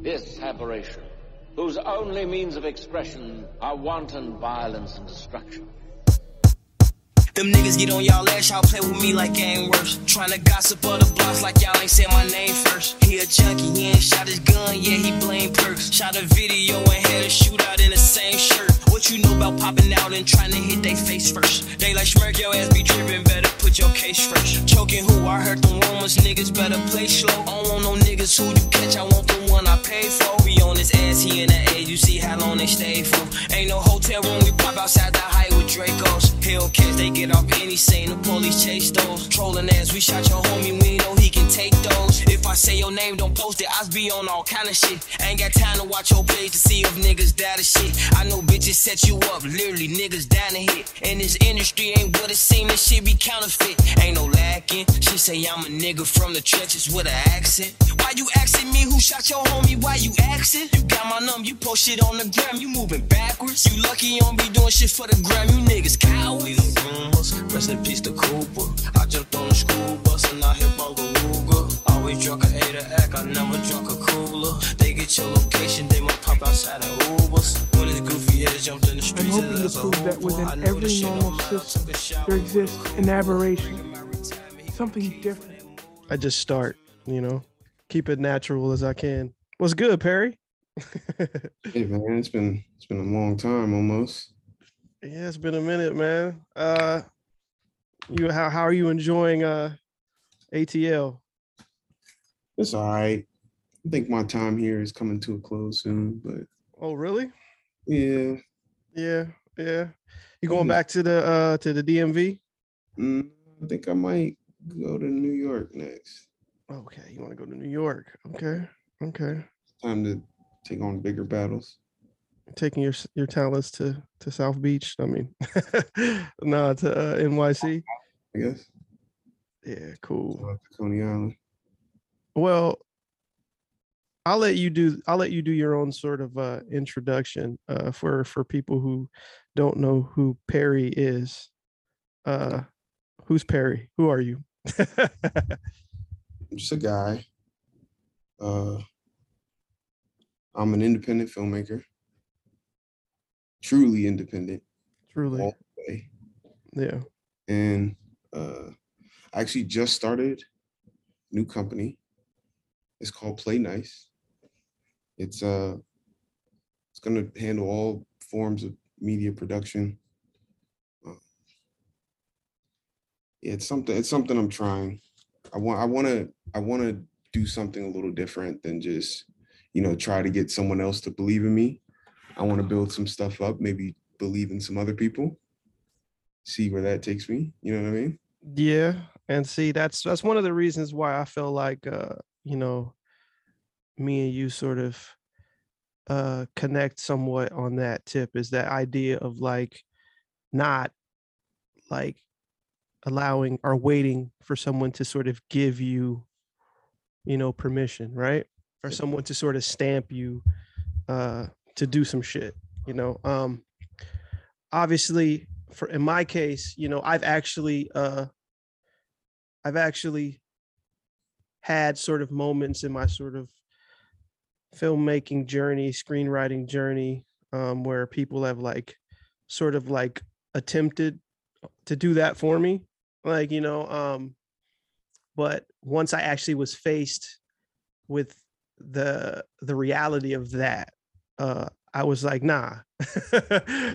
This aberration, whose only means of expression are wanton violence and destruction. Them niggas get on y'all ass, y'all play with me like game worse. Tryna gossip other blocks like y'all ain't said my name first. He a junkie, he ain't shot his gun, yeah, he blame perks. Shot a video and had a shootout in the same shirt. What you know about popping out and trying to hit they face first? They like smirk your ass be dripping, better put your case first. Choking who? I heard the rumors, niggas better play slow. I don't want no niggas who you catch, I want the one I pay for. Be on his ass, he in the A, you see how long they stay for. Ain't no hotel room, we pop outside the height with Dracos. Hellcats, they get off any scene, the police chase those. Trolling ass, we shot your homie, we know he can take those. If I say your name, don't post it, I be on all kind of shit. Ain't got time to watch your page to see if niggas die to shit. I know bitches set you up, literally niggas down to hit. And this industry ain't what it seem, this shit be counterfeit. Ain't no lacking. She say I'm a nigga from the trenches with an accent. Why you asking me who shot your homie? Why you asking? You got my number, you post shit on the gram, you moving backwards. You lucky you don't be doing shit for the gram, you niggas cowards. Rumors, rest in peace to Cooper. I jumped on the school bus and I hit Bungalooga. Always drunk a to act, I never drunk a cooler. They get your location, they might pop outside of Ubers. When it's goofy, yeah, jumped in the I'm streets. hoping and to that's a prove that within every normal system, Took a shower there exists an aberration, something different. I just start, you know, keep it natural as I can. What's good, Perry? Hey man, it's been it's been a long time almost. Yeah, it's been a minute, man. Uh you how how are you enjoying uh ATL? It's all right. I think my time here is coming to a close soon, but Oh, really? yeah, Yeah, yeah. You going back to the uh to the DMV? mm, I think I might go to New York next. Okay, you want to go to New York. Okay. Okay. Time to take on bigger battles. Taking your your talents to to South Beach. I mean, no, to uh, NYC. I guess. Yeah, cool. Coney Island. Well, I'll let you do I'll let you do your own sort of uh introduction uh for for people who don't know who Perry is. Uh who's Perry? Who are you? I'm just a guy. Uh, I'm an independent filmmaker. Truly independent. Truly. all the way. Yeah. and uh, I actually just started a new company. It's called Play Nice. It's uh, it's gonna handle all forms of media production. Uh, it's something. It's something I'm trying. I want. I want to. I want to do something a little different than just, you know, try to get someone else to believe in me. I want to build some stuff up. Maybe believe in some other people see where that takes me. You know what I mean? Yeah. And see, that's that's one of the reasons why I feel like uh, you know, me and you sort of uh connect somewhat on that tip is that idea of like not like allowing or waiting for someone to sort of give you you know permission right? For someone to sort of stamp you uh to do some shit you know? Um obviously for in my case you know i've actually uh i've actually had sort of moments in my sort of filmmaking journey screenwriting journey um where people have like sort of like attempted to do that for me like you know um but once i actually was faced with the the reality of that uh i was like nah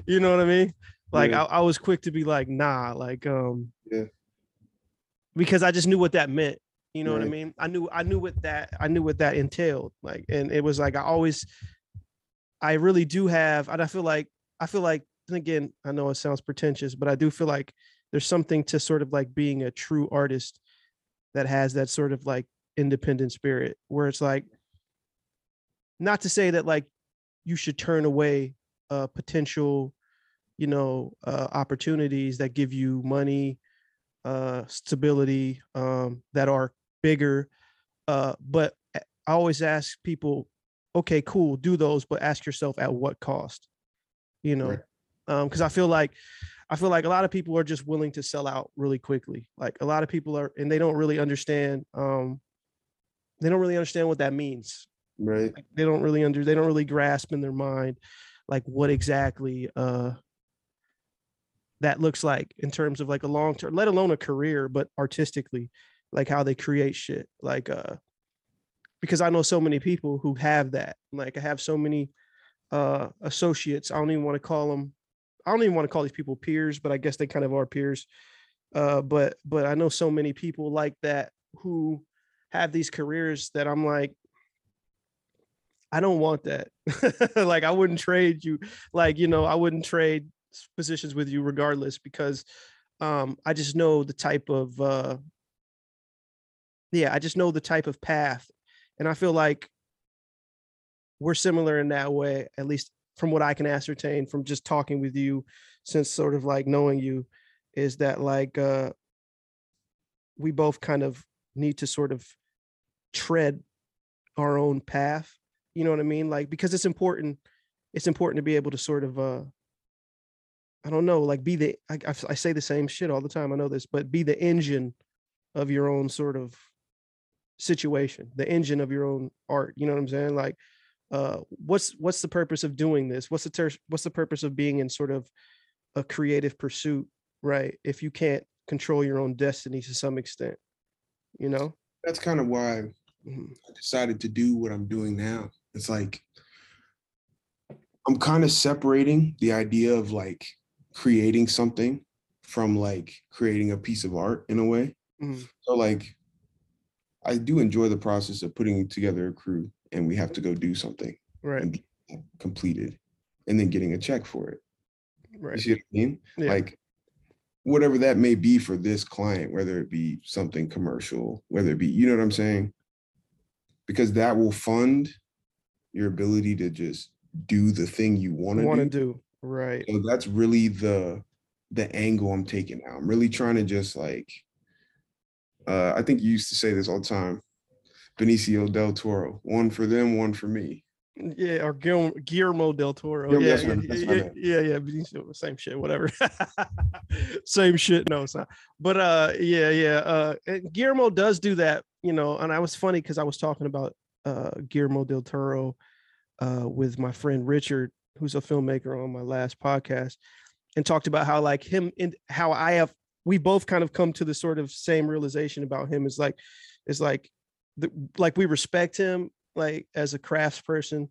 you know what i mean like Yeah. I, I was quick to be like nah like um Yeah. because i just knew what that meant you know what i mean? I knew i knew what that i knew what that entailed like and it was like i always i really do have and i feel like i feel like and again i know it sounds pretentious but i do feel like there's something to sort of like being a true artist that has that sort of like independent spirit where it's like not to say that like you should turn away uh potential you know uh opportunities that give you money uh stability um that are bigger uh but I always ask people okay cool do those but ask yourself at what cost you know Right. um because i feel like i feel like a lot of people are just willing to sell out really quickly like a lot of people are and they don't really understand um they don't really understand what that means Right. Like, they don't really under they don't really grasp in their mind like what exactly uh that looks like in terms of like a long term, let alone a career, but artistically, like how they create shit. Like uh because I know so many people who have that. Like I have so many uh associates. I don't even want to call them I don't even want to call these people peers, but I guess they kind of are peers. Uh but but I know so many people like that who have these careers that I'm like I don't want that. like I wouldn't trade you like you know, I wouldn't trade positions with you regardless because um I just know the type of uh yeah, I just know the type of path and I feel like we're similar in that way at least from what I can ascertain from just talking with you since sort of like knowing you is that like uh we both kind of need to sort of tread our own path you know what i mean? Like because it's important it's important to be able to sort of uh i don't know like be the I, I say the same shit all the time i know this but be the engine of your own sort of situation the engine of your own art you know what i'm saying like uh what's what's the purpose of doing this what's the ter- what's the purpose of being in sort of a creative pursuit right if you can't control your own destiny to some extent you know That's kind of why Mhm. I decided to do what I'm doing now. It's like I'm kind of separating the idea of like creating something from like creating a piece of art in a way. Mhm. So like I do enjoy the process of putting together a crew and we have to go do something right and that uh, completed and then getting a check for it. You right see what I mean? Yeah. Like whatever that may be for this client, whether it be something commercial, whether it be, you know what I'm saying? Because that will fund your ability to just do the thing you want want to to do. do right So that's really the the angle I'm taking now. I'm really trying to just like uh I think you used to say this all the time. Benicio del Toro, one for them, one for me. Yeah, or Guillermo, Guillermo del Toro. Guillermo, yeah, yeah, that's yeah, yeah, yeah, Benicio, Same shit, whatever. Same shit. No, it's not. But uh, yeah, yeah. Uh, and Guillermo does do that, you know. And I was funny because I was talking about uh Guillermo del Toro uh with my friend Richard, who's a filmmaker on my last podcast, and talked about how like him and how I have we both kind of come to the sort of same realization about him is like is like the, like we respect him like as a craftsperson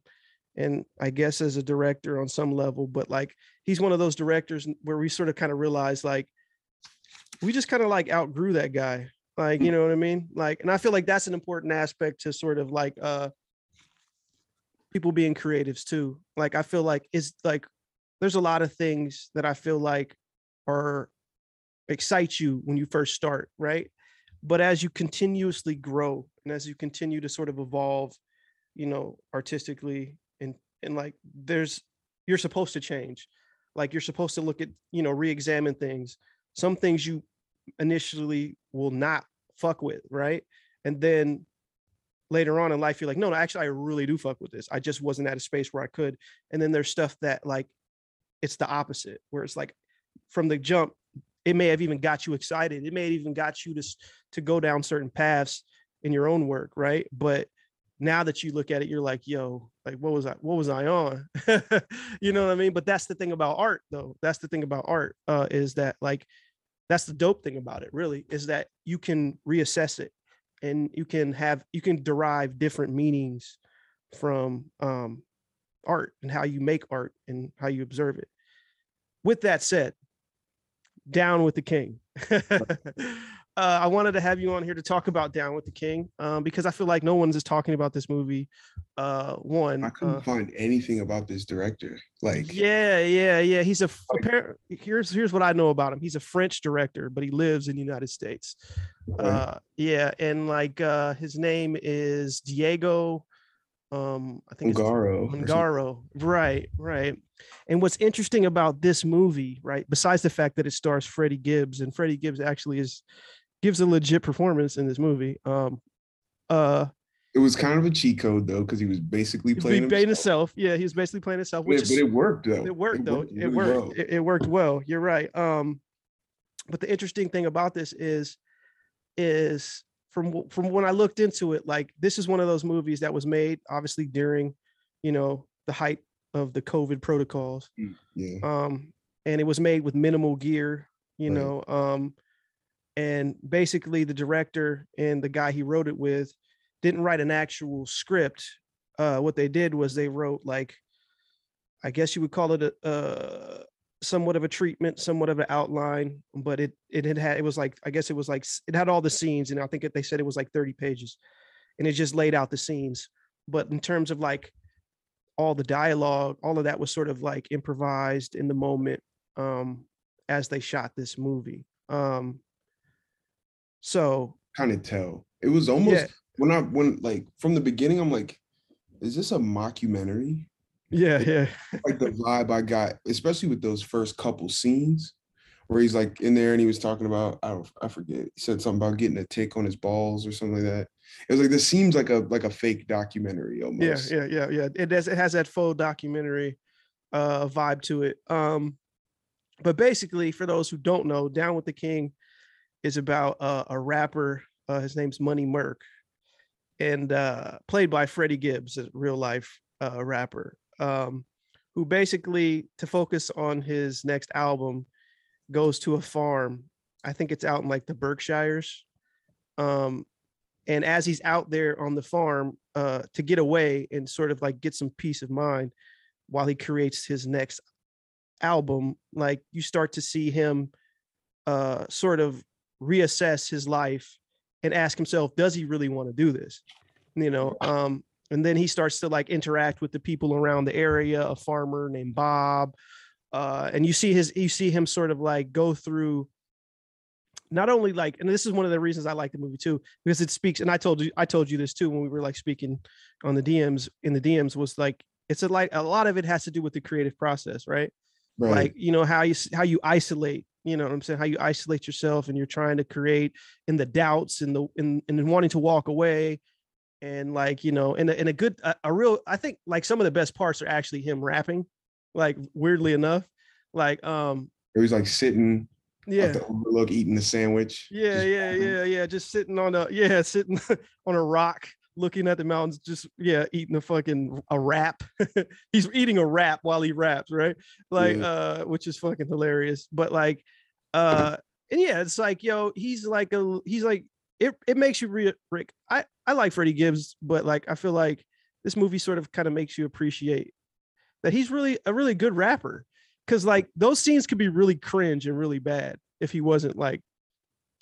and I guess as a director on some level, but like he's one of those directors where we sort of kind of realize like we just kind of like outgrew that guy. Like, you know what I mean? Like, and I feel like that's an important aspect to sort of like uh people being creatives too. Like I feel like it's like there's a lot of things that I feel like are excite you when you first start, right? But as you continuously grow and as you continue to sort of evolve, you know, artistically and and like there's you're supposed to change. Like you're supposed to look at, you know, re-examine things. Some things you initially will not fuck with, right? And then later on in life, you're like, no, no, actually, I really do fuck with this. I just wasn't at a space where I could. And then there's stuff that like it's the opposite, where it's like from the jump, it may have even got you excited. It may have even got you to to go down certain paths in your own work, right? But now that you look at it, you're like, yo, like what was I what was I on? you know what I mean? But that's the thing about art, though. That's the thing about art, uh, is that like that's the dope thing about it, really, is that you can reassess it and you can have you can derive different meanings from um art and how you make art and how you observe it. With that said, down with the king. uh, I wanted to have you on here to talk about Down with the King um, because I feel like no one's just talking about this movie. Uh, one, I couldn't uh, find anything about this director. Like yeah, yeah, yeah. He's a appar- here's here's what I know about him. He's a French director, but he lives in the United States. Okay. Uh, yeah, and like uh, his name is Diego. Um, I think it's Ongaro. Ongaro. Right, right. And what's interesting about this movie, right, besides the fact that it stars Freddie Gibbs, and Freddie Gibbs actually is gives a legit performance in this movie. Um, uh, It was kind of a cheat code though, because he was basically playing playing himself. himself. Yeah, he was basically playing himself, But which it, is but it worked though. it worked though. It really worked. well. It, it worked well. You're right. Um, but the interesting thing about this is, is from from when I looked into it, like this is one of those movies that was made obviously during, you know, the height of the COVID protocols. Yeah. Um, and it was made with minimal gear, you Right. know. Um, and basically the director and the guy he wrote it with didn't write an actual script. Uh, what they did was they wrote like, I guess you would call it a, uh, somewhat of a treatment, somewhat of an outline, but it it had had it was like I guess it was like it had all the scenes, and I think it, they said it was like thirty pages, and it just laid out the scenes. But in terms of like all the dialogue, all of that was sort of like improvised in the moment um, as they shot this movie. Um, so Kind of tell. It was almost Yeah. when I when like from the beginning, I'm like, is this a mockumentary? Yeah, yeah, like the vibe I got, especially with those first couple scenes where he's like in there and he was talking about I don't I forget. He said something about getting a tick on his balls or something like that. It was like this seems like a like a fake documentary almost. yeah, yeah, yeah. Yeah. It does. It has that full documentary uh, vibe to it. Um, but basically, for those who don't know, Down with the King is about uh, a rapper. Uh, his name's Money Merc, and uh, played by Freddie Gibbs, a real life uh, rapper, um, who basically, to focus on his next album, goes to a farm. I think it's out in like the Berkshires. Um, and as he's out there on the farm uh, to get away and sort of like get some peace of mind while he creates his next album, like you start to see him uh, sort of reassess his life and ask himself, does he really want to do this? You know, um, and then he starts to like interact with the people around the area, a farmer named Bob. Uh, and you see his, you see him sort of like go through not only like, and this is one of the reasons I like the movie too, because it speaks. And I told you, I told you this too when we were like speaking on the DMs in the DMs was like, it's a like a lot of it has to do with the creative process, right? Right. like you know how you how you isolate you know what i'm saying how you isolate yourself and you're trying to create in the doubts and the in and wanting to walk away and like you know in a, in a good a, a real i think like some of the best parts are actually him rapping like weirdly enough like um It was like sitting yeah at the overlook eating the sandwich. yeah just yeah yeah yeah just sitting on a yeah sitting on a rock looking at the mountains just yeah eating a fucking a wrap he's eating a wrap while he raps right like Yeah. uh which is fucking hilarious but like uh and yeah it's like yo he's like a he's like it, it makes you re- rick i i like freddie gibbs but like i feel like this movie sort of kind of makes you appreciate that he's really a really good rapper because like those scenes could be really cringe and really bad if he wasn't like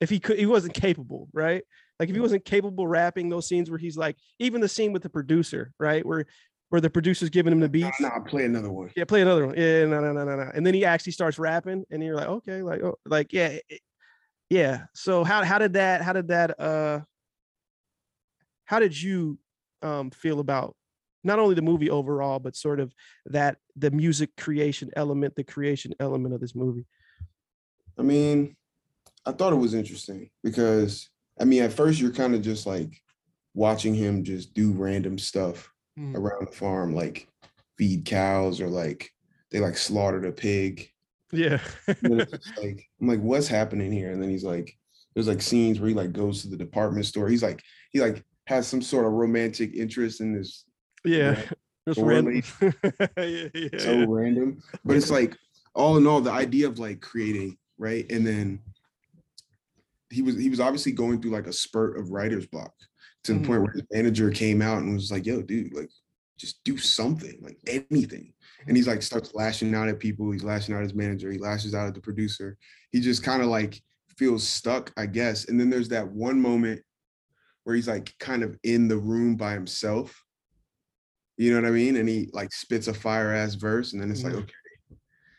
if he could he wasn't capable right? Like if he mm-hmm. wasn't capable rapping those scenes where he's like even the scene with the producer right where where the producer's giving him the beats. nah, play another one. yeah play another one. Yeah no no no no no and then he actually starts rapping and you're like okay like oh like yeah it- yeah so how how did that how did that uh how did you um feel about not only the movie overall but sort of that the music creation element the creation element of this movie I mean, I thought it was interesting because I mean, at first you're kind of just like watching him just do random stuff Mm. around the farm, like feed cows or like they like slaughtered a pig. Yeah it's like I'm like, what's happening here? And then he's like, there's like scenes where he like goes to the department store. He's like, he like has some sort of romantic interest in this yeah Right. Just random. yeah, yeah, so yeah. random. But it's like all in all, the idea of like creating, right? And then he was he was obviously going through like a spurt of writer's block to the Mhm. point where his manager came out and was like, yo, dude, like just do something, like anything. And he's like starts lashing out at people. He's lashing out at his manager. He lashes out at the producer. He just kind of like feels stuck, I guess. And then there's that one moment where he's like kind of in the room by himself. You know what I mean? And he like spits a fire ass verse, and then it's like, Mhm. okay,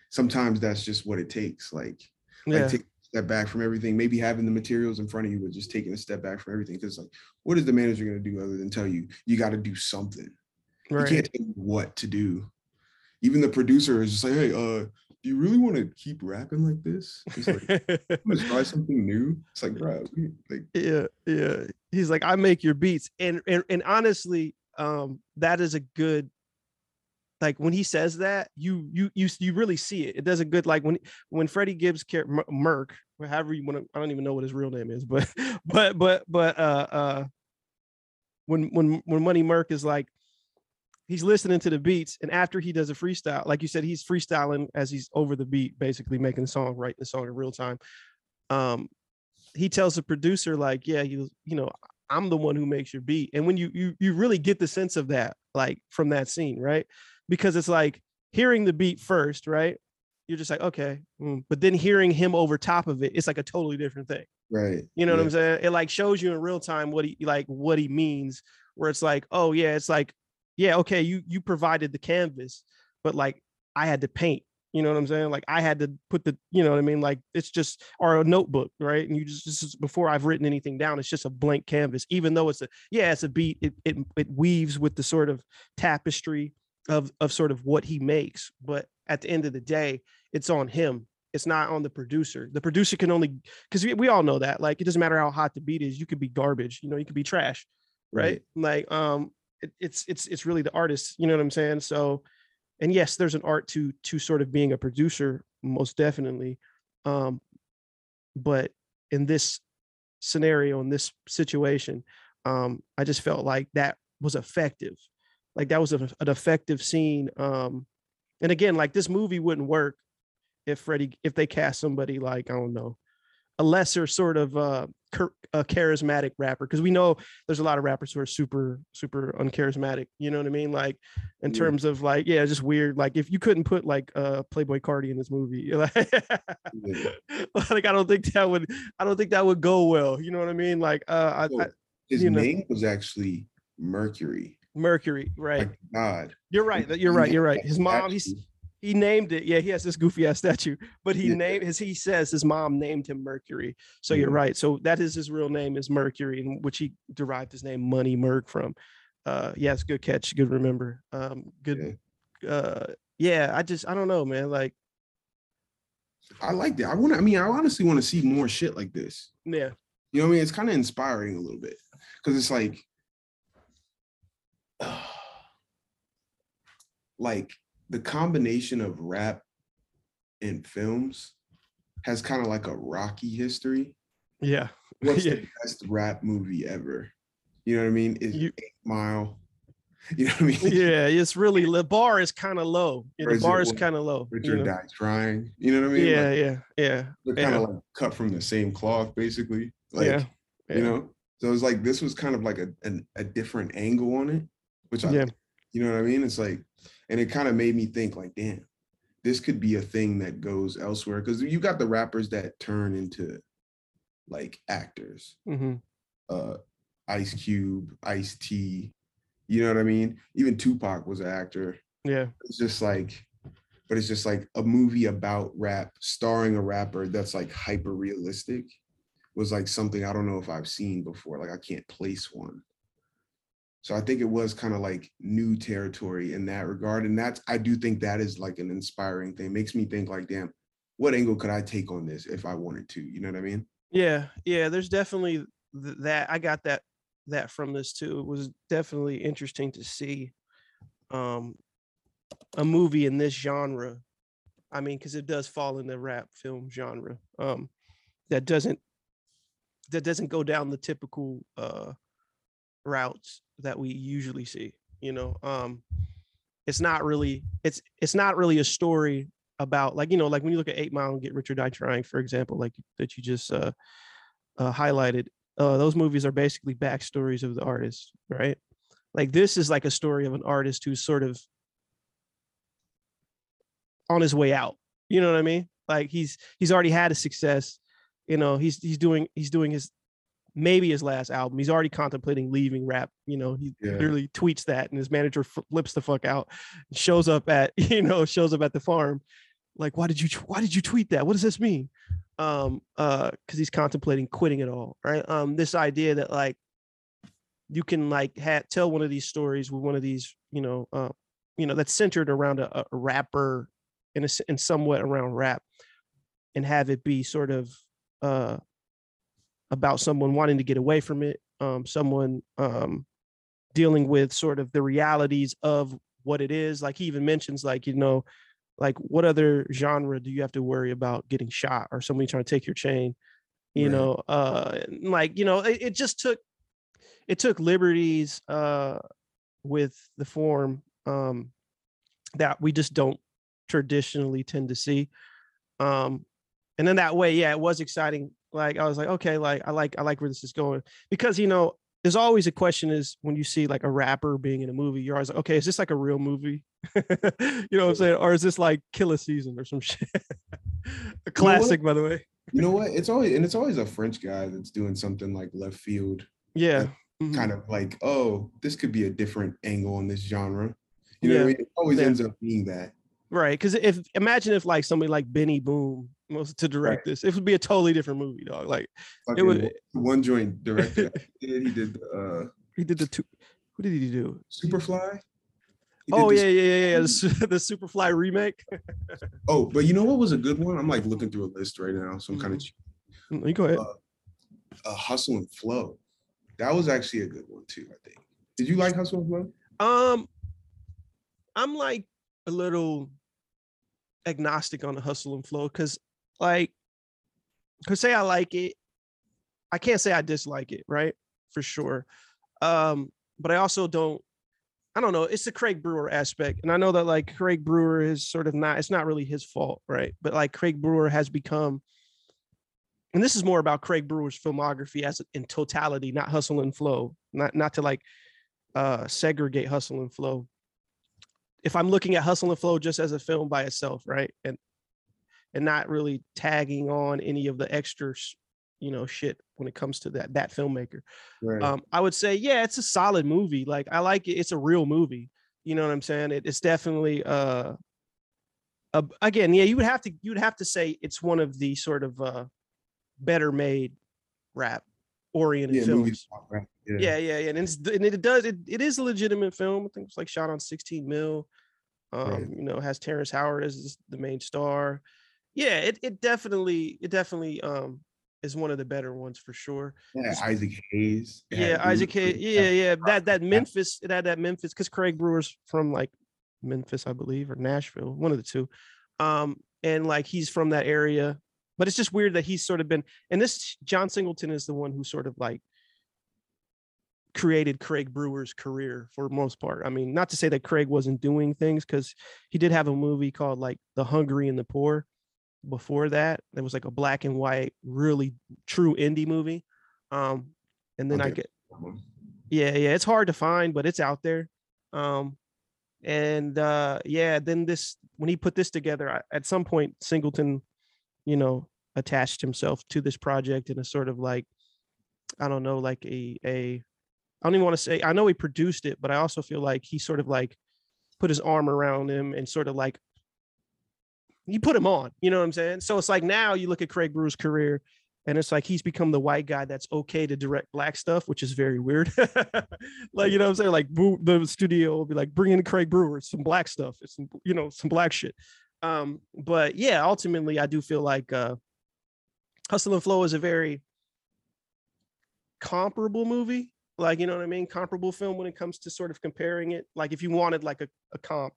sometimes that's just what it takes. Like, yeah. like take a step back from everything, maybe having the materials in front of you, but just taking a step back from everything. Because like, what is the manager gonna do other than tell you you got to do something? right. He can't tell you what to do. Even the producer is just like, hey, uh, do you really want to keep rapping like this? He's like, let's try something new. It's like, bro, like, yeah yeah he's like i make your beats and and, and honestly um that is a good like when he says that, you you you you really see it. It does a good like when when Freddie Gibbs char- Mer- Merc, or however you want to. I don't even know what his real name is, but but but but uh uh when when when Money Merc is like he's listening to the beats, and after he does a freestyle, like you said, he's freestyling as he's over the beat, basically making the song, writing the song in real time. Um, he tells the producer like, yeah, you you know, I'm the one who makes your beat, and when you you you really get the sense of that, like from that scene, right? Because it's like hearing the beat first, right? You're just like, okay, mm, but then hearing him over top of it, it's like a totally different thing. Right. You know what I'm saying? It like shows you in real time what he like what he means. Where it's like, oh yeah, it's like, yeah, okay, you you provided the canvas, but like I had to paint. You know what I'm saying? Like I had to put the, you know what I mean? Like it's just or a notebook, right? And you just this is before I've written anything down, it's just a blank canvas. Even though it's a yeah, it's a beat. It it it weaves with the sort of tapestry of of sort of what he makes. But at the end of the day, it's on him. It's not on the producer. The producer can only because we, we all know that. Like it doesn't matter how hot the beat is, you could be garbage. You know, you could be trash, right? Like um, it, it's it's it's really the artist. You know what I'm saying? So, and yes, there's an art to to sort of being a producer, most definitely. Um, but in this scenario, in this situation, um, I just felt like that was effective. Like that was a, an effective scene. Um, and again, like this movie wouldn't work if Freddie if they cast somebody like I don't know a lesser sort of uh a charismatic rapper because we know there's a lot of rappers who are super super uncharismatic you know what I mean like in Yeah. terms of like yeah just weird like if you couldn't put like uh Playboi Carti in this movie like, Yeah. like I don't think that would I don't think that would go well you know what I mean like uh So, I, His you know. name was actually Mercury. Mercury right Like God. you're right you're right you're right his mom he's he named it. Yeah, he has this goofy ass statue, but he Yeah. named as he says his mom named him Mercury. So you're right. So that is his real name is Mercury, in which he derived his name Money Merc from. Uh, yes, good catch, good remember. Um, good. Uh, yeah, I just I don't know, man. Like, I like that. I want to. I mean, I honestly want to see more shit like this. yeah, You know what I mean? It's kind of inspiring a little bit because it's like, like the combination of rap and films has kind of like a rocky history. yeah, What's Yeah. the best rap movie ever? You know what I mean? Is You- Eight Mile? You know what I mean? yeah. It's really the bar is kind of low. Yeah, the bar is kind of low. you Richard know? died trying. You know what I mean? Yeah, Like, yeah, yeah, they're kind of like cut from the same cloth, basically. Like, yeah, you know so it's like this was kind of like a an, a different angle on it which i Yeah. you know what i mean it's like and it kind of made me think like damn this could be a thing that goes elsewhere. Because you got the rappers that turn into like actors. Hmm uh ice cube ice t you know what i mean? Even tupac was an actor. Yeah, it's just like but it's just like a movie about rap starring a rapper that's like hyper realistic was like something I don't know if I've seen before. Like I can't place one. So I think it was kind of like new territory in that regard. And that's I do think that is like an inspiring thing. makes me think like, damn, what angle could I take on this if I wanted to? You know what I mean? Yeah, yeah, there's definitely th- that. I got that that from this too. It was definitely interesting to see um a movie in this genre. I mean, because it does fall in the rap film genre. Um that doesn't that doesn't go down the typical uh routes that we usually see, you know. Um it's not really it's it's not really a story about like you know like when you look at Eight Mile and Get Rich or Die Tryin', for example, like that you just uh, uh, highlighted. Uh, those movies are basically backstories of the artist, right? Like this is like a story of an artist who's sort of on his way out. You know what I mean? Like he's he's already had a success. You know, he's he's doing he's doing his maybe his last album. He's already contemplating leaving rap. You know, he Yeah. literally tweets that, and his manager flips the fuck out. Shows up at you know shows up at the farm, like why did you why did you tweet that? What does this mean? Um, uh, because he's contemplating quitting it all, right? Um, this idea that like you can like ha- tell one of these stories with one of these, you know, uh, you know, that's centered around a, a rapper in a s- and somewhat around rap, and have it be sort of uh about someone wanting to get away from it, um, someone um dealing with sort of the realities of what it is. Like he even mentions like, you know, like what other genre do you have to worry about getting shot or somebody trying to take your chain? You Right. know, uh like, you know, it, it just took it took liberties uh with the form um that we just don't traditionally tend to see. Um and then that way, yeah, it was exciting. Like I was like, okay, like I like I like where this is going because you know there's always a question is when you see like a rapper being in a movie, you're always like, okay, is this like a real movie? you know what I'm saying? Or is this like Killa Season or some shit? a classic, by the way. You know what? It's always and it's always a French guy that's doing something like left field, Yeah. Mhm. kind of like, oh, this could be a different angle in this genre. You know what I mean? It always Yeah. ends up being that. Right. Because if imagine if like somebody like Benny Boom was to direct this, it would be a totally different movie, dog. Like Fucking would- one- joint director he did, uh he did the two. Who did he do? Superfly. He Oh yeah, yeah, yeah, yeah. The, the Superfly remake. Oh, but you know what was a good one? I'm like looking through a list right now, so I'm kind of Mm, You go ahead. uh, Hustle and Flow. That was actually a good one too. I think. Did you like Hustle and Flow? Um, I'm like a little agnostic on the hustle and flow because, like, could say I like it. I can't say I dislike it, right? For sure. Um, but I also don't. I don't know. It's the Craig Brewer aspect, and I know that like Craig Brewer is sort of not. It's not really his fault, right? But like Craig Brewer has become. And this is more about Craig Brewer's filmography as in totality, not hustle and flow, not not to like uh segregate hustle and flow if i'm looking at hustle and flow just as a film by itself right and and not really tagging on any of the extra you know shit when it comes to that that filmmaker Right. um i would say yeah it's a solid movie like i like it it's a real movie you know what i'm saying it, it's definitely uh a, again yeah you would have to you would have to say it's one of the sort of uh better made rap oriented yeah, films. Right. Yeah. yeah, yeah, yeah. And, it's, and it does it, it is a legitimate film. I think it's like shot on 16 mil. Um, Right. you know, has Terrence Howard as the main star. Yeah, it it definitely it definitely um is one of the better ones for sure. Yeah, Isaac Hayes. Yeah, Isaac Hayes. Yeah, yeah. That that Memphis, it had that Memphis, because Craig Brewer's from like Memphis, I believe, or Nashville, one of the two. Um, and like he's from that area, but it's just weird that he's sort of been and this John Singleton is the one who sort of like created Craig Brewer's career for most part. I mean, not to say that Craig wasn't doing things because he did have a movie called like The Hungry and the Poor before that. It was like a black and white, really true indie movie. Um, and then I Okay. get yeah, yeah, it's hard to find, but it's out there. Um, and uh, yeah, then this when he put this together, I, at some point, Singleton, you know, attached himself to this project in a sort of like, I don't know, like a a, I don't even want to say. I know he produced it, but I also feel like he sort of like put his arm around him and sort of like you put him on. You know what I'm saying? So it's like now you look at Craig Brewer's career, and it's like he's become the white guy that's okay to direct black stuff, which is very weird. like you know what I'm saying? Like the studio will be like, bring in Craig Brewer, some black stuff, it's some you know some black shit. Um, but yeah, ultimately, I do feel like uh, Hustle and Flow is a very comparable movie. Like you know what I mean? Comparable film when it comes to sort of comparing it. Like if you wanted like a, a comp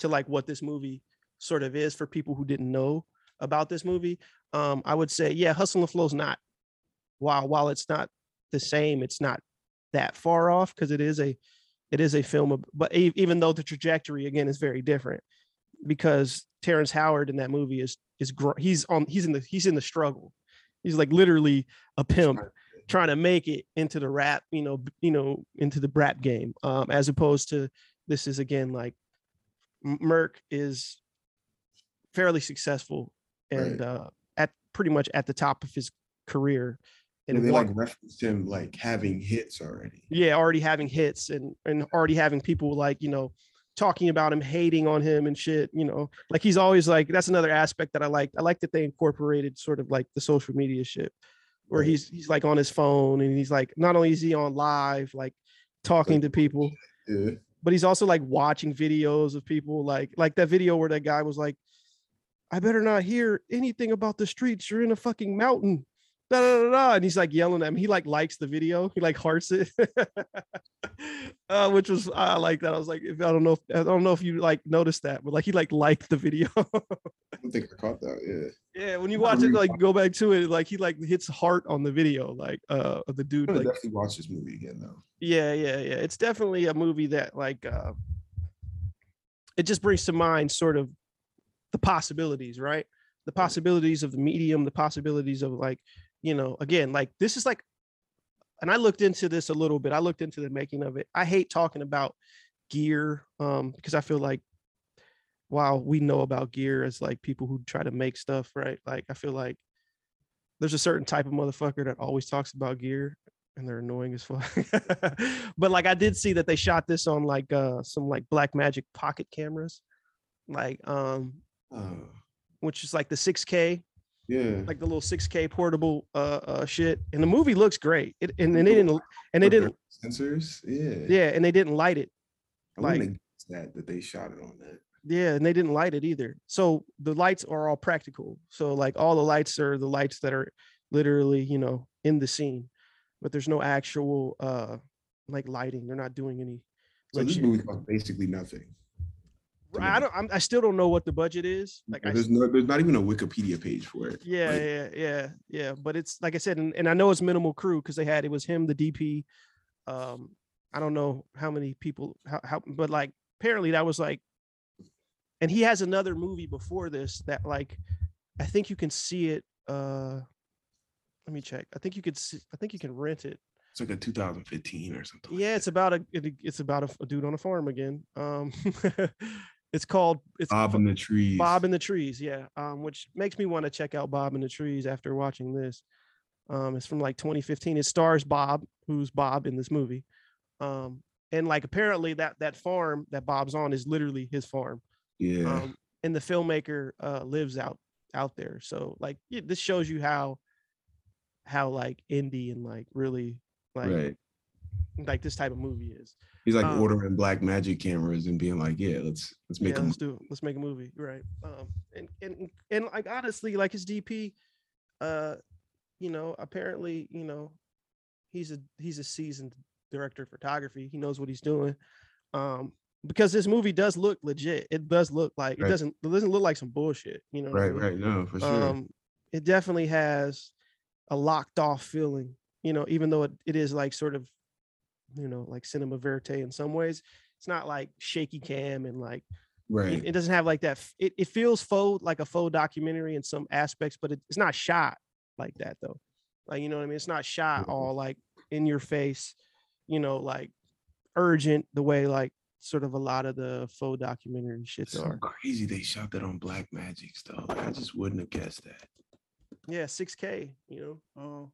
to like what this movie sort of is for people who didn't know about this movie um i would say yeah hustle and flow's not while while it's not the same it's not that far off because it is a it is a film of, but even though the trajectory again is very different because terrence howard in that movie is is gr- he's on he's in the he's in the struggle. He's like literally a pimp trying to make it into the rap you know you know into the rap game um as opposed to this is again like M- merc is fairly successful and Right. uh at pretty much at the top of his career And and they like referenced him like having hits already. yeah already having hits and and already having people like you know talking about him hating on him and shit you know like he's always like that's another aspect that i like i like that they incorporated sort of like the social media shit where Right. he's he's like on his phone and he's like not only is he on live like talking to people Yeah. but he's also like watching videos of people like like that video where that guy was like i better not hear anything about the streets you're in a fucking mountain da, da, da, da, and he's like yelling at him. He like likes the video. He like hearts it, uh, which was I like that. I was like, if I don't know, if, I don't know if you like noticed that, but like he like liked the video. I don't think I caught that. Yeah. yeah, when you I watch it, like go back to it, like he like hits heart on the video, like uh of the dude. I'm Like, definitely watch this movie again though. yeah, yeah, yeah. It's definitely a movie that like uh it just brings to mind sort of the possibilities, right? The possibilities of the medium, the possibilities of like, you know, again, like this is like and I looked into this a little bit. I looked into the making of it. I hate talking about gear um because I feel like while we know about gear as like people who try to make stuff, right? Like I feel like there's a certain type of motherfucker that always talks about gear and they're annoying as fuck. but like I did see that they shot this on like uh some like Blackmagic pocket cameras. Like um Oh, which is like the 6K, yeah. like the little 6K portable uh uh shit. And the movie looks great. It, and, and they didn't and they didn't sensors. Yeah. yeah, and they didn't light it. I like- that that they shot it on that. Yeah, and they didn't light it either. So the lights are all practical. So like all the lights are the lights that are literally, you know, in the scene. But there's no actual uh like lighting. They're not doing any So this movie cost basically nothing. I don't I'm, I still don't know what the budget is. Like I there's no, there's not even a Wikipedia page for it. yeah, Like, yeah, yeah, yeah. But it's like I said, and, and I know it's minimal crew because they had it was him, the DP. Um, I don't know how many people, how, how, but like apparently that was like, and he has another movie before this that like, I think you can see it. Uh, let me check. I think you could see. I think you can rent it. It's like a 2015 or something. Yeah, that. it's about a. it- it's about a, a dude on a farm again. Um, it's called. It's Bob in the trees. Bob in the Trees, yeah. Um, which makes me want to check out Bob in the Trees after watching this. Um, it's from like 2015. It stars Bob, who's Bob in this movie. Um, and like apparently that that farm that Bob's on is literally his farm. Yeah. Um, and the filmmaker uh lives out out there. So like yeah, this shows you how how like indie and like really like right. Like this type of movie is. He's like um, ordering Blackmagic cameras and being like, yeah, let's let's make yeah, them. let's do it. Let's make a movie, right? Um, and and and like honestly, like his DP, uh, you know, apparently, you know, he's a he's a seasoned director of photography. He knows what he's doing. Um, because this movie does look legit. It does look like it doesn't it doesn't look like some bullshit. You know, what I Right, mean? right. No, for sure. um it definitely has a locked off feeling you know even though it, it is like sort of you know like cinema verite in some ways. It's not like shaky cam and like right. it, doesn't have like that it, it feels faux like a faux documentary in some aspects but it, it's not shot like that though. Like you know what i mean? It's not shot all like in your face you know like urgent the way like sort of a lot of the faux documentary shits so are. crazy they shot that on Blackmagic stuff. Like, I just wouldn't have guessed that. yeah 6k you know? Um,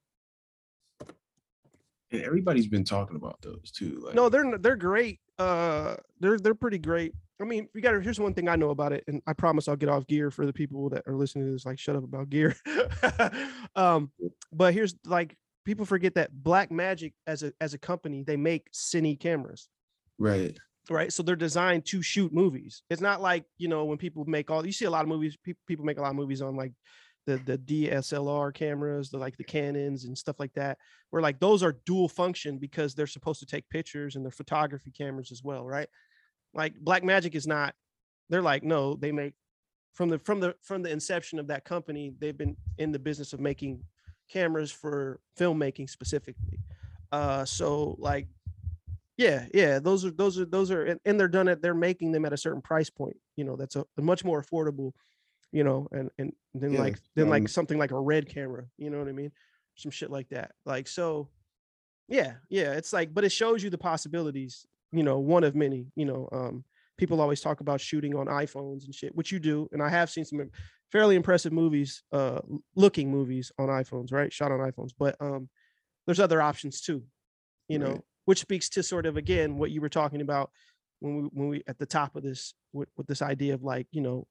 And everybody's been talking about those too. Like, no they're they're great uh they're they're pretty great i mean we got to here's one thing i know about it and i promise i'll get off gear for the people that are listening to this like shut up about gear um but here's like people forget that Blackmagic as a as a company they make cine cameras right. right so they're designed to shoot movies it's not like you know when people make all you see a lot of movies people people make a lot of movies on like the the DSLR cameras the like the Canons and stuff like that where like those are dual function because they're supposed to take pictures and they're photography cameras as well right? Like Blackmagic is not they're like no they make from the from the from the inception of that company they've been in the business of making cameras for filmmaking specifically. Uh so like yeah yeah those are those are those are and, they're done at they're making them at a certain price point you know that's a, a much more affordable you know and and then Yeah, like then like um, something like a red camera you know what i mean some shit like that like so yeah yeah it's like but it shows you the possibilities you know one of many you know um people always talk about shooting on iphones and shit which you do and i have seen some fairly impressive movies uh looking movies on iphones right shot on iphones but um there's other options too you know Right. which speaks to sort of again what you were talking about when we when we at the top of this with, with this idea of like you know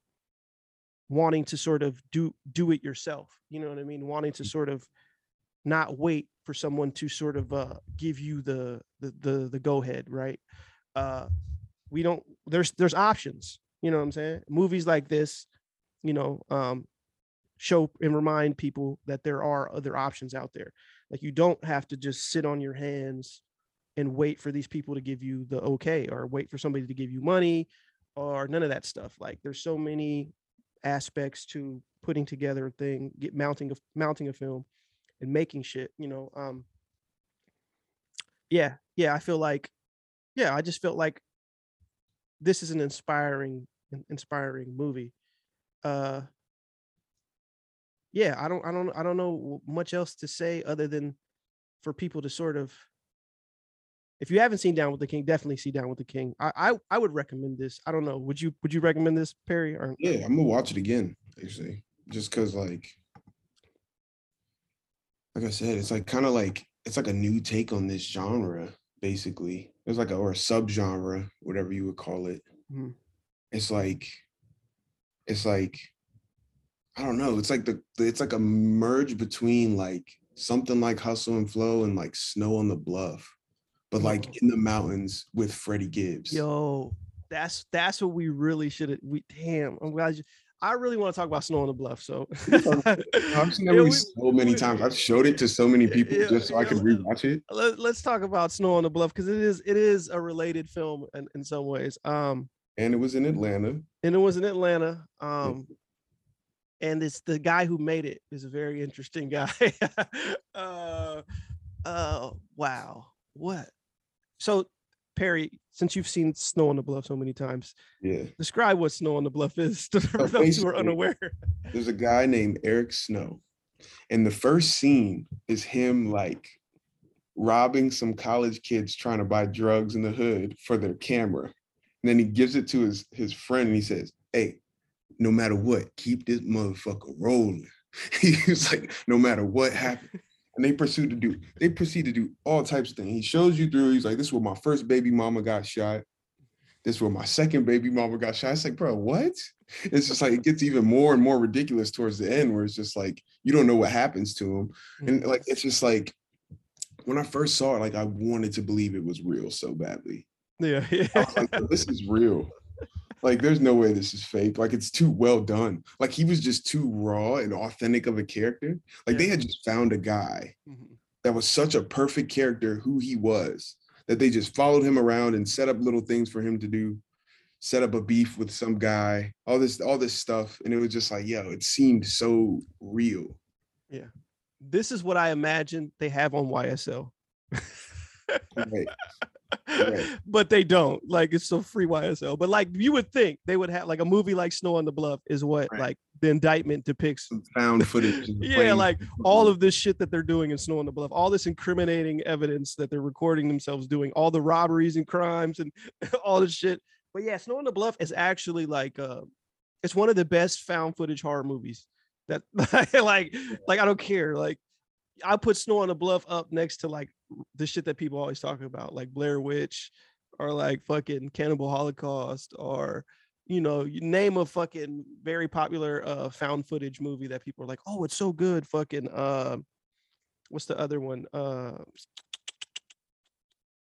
wanting to sort of do do it yourself you know what i mean wanting to sort of not wait for someone to sort of uh give you the the the, the go ahead right uh we don't there's there's options you know what i'm saying movies like this you know um show and remind people that there are other options out there. Like you don't have to just sit on your hands and wait for these people to give you the okay or wait for somebody to give you money or none of that stuff. Like there's so many aspects to putting together a thing, get mounting a mounting a film and making shit, you know. Um yeah, yeah, I feel like yeah, I just felt like this is an inspiring inspiring movie. Uh yeah, I don't I don't I don't know much else to say other than for people to sort of if you haven't seen Down with the King, definitely see Down with the King. I I, I would recommend this. I don't know. Would you would you recommend this, Perry? Or Yeah, I'm gonna watch it again, actually. Just cause like like I said, it's like kind of like it's like a new take on this genre, basically. It's like a or a subgenre, whatever you would call it. Mhm. It's like it's like I don't know. It's like the- it's like a merge between like something like Hustle and Flow and like Snow on the Bluff, but like in the mountains with Freddie Gibbs. Yo, that's that's what we really should have. We damn, I'm glad you. I really want to talk about Snow on the Bluff. So I've seen that movie so many we- times. I've showed it to so many people Yeah, just so I yeah, could let- rewatch it. let, let's talk about Snow on the Bluff because it is it is a related film in, in some ways. Um, And it was in Atlanta. and it was in Atlanta. Um, and it's the guy who made it is a very interesting guy. uh, uh, wow, what? So, Perry, since you've seen Snow on the Bluff so many times, Yeah. describe what Snow on the Bluff is to So those who are unaware. There's a guy named Eric Snow. And the first scene is him like robbing some college kids trying to buy drugs in the hood for their camera. And then he gives it to his, his friend and he says, Hey, no matter what, keep this motherfucker rolling. he was like, no matter what happened. And they pursue to do, they proceed to do all types of things. He shows you through, he's like, this is where my first baby mama got shot. This is where my second baby mama got shot. It's like, bro, what? It's just like it gets even more and more ridiculous towards the end, where it's just like you don't know what happens to him. Mm. And like it's just like when I first saw it, like I wanted to believe it was real so badly. Yeah, yeah. Like, this is real. Like, there's no way this is fake. Like, it's too well done. Like, he was just too raw and authentic of a character. Like, they had just found a guy Mhm. that was such a perfect character who he was that they just followed him around and set up little things for him to do set up a beef with some guy all this all this stuff and it was just like yo it seemed so real Yeah. This is what I imagine they have on YSL. Right. Right. but they don't. Like it's so free YSL. But like you would think they would have like a movie like Snow on the Bluff is what Right. like the indictment depicts. found footage Yeah, playing- like all of this shit that they're doing in Snow on the Bluff, all this incriminating evidence that they're recording themselves doing, all the robberies and crimes and all this shit. But yeah, Snow on the Bluff is actually like uh it's one of the best found footage horror movies. That like like I don't care. Like I put Snow on the Bluff up next to like the shit that people always talk about, like Blair Witch or like fucking Cannibal Holocaust or you know, you name a fucking very popular uh found footage movie that people are like, oh, it's so good. Fucking uh what's the other one? Uh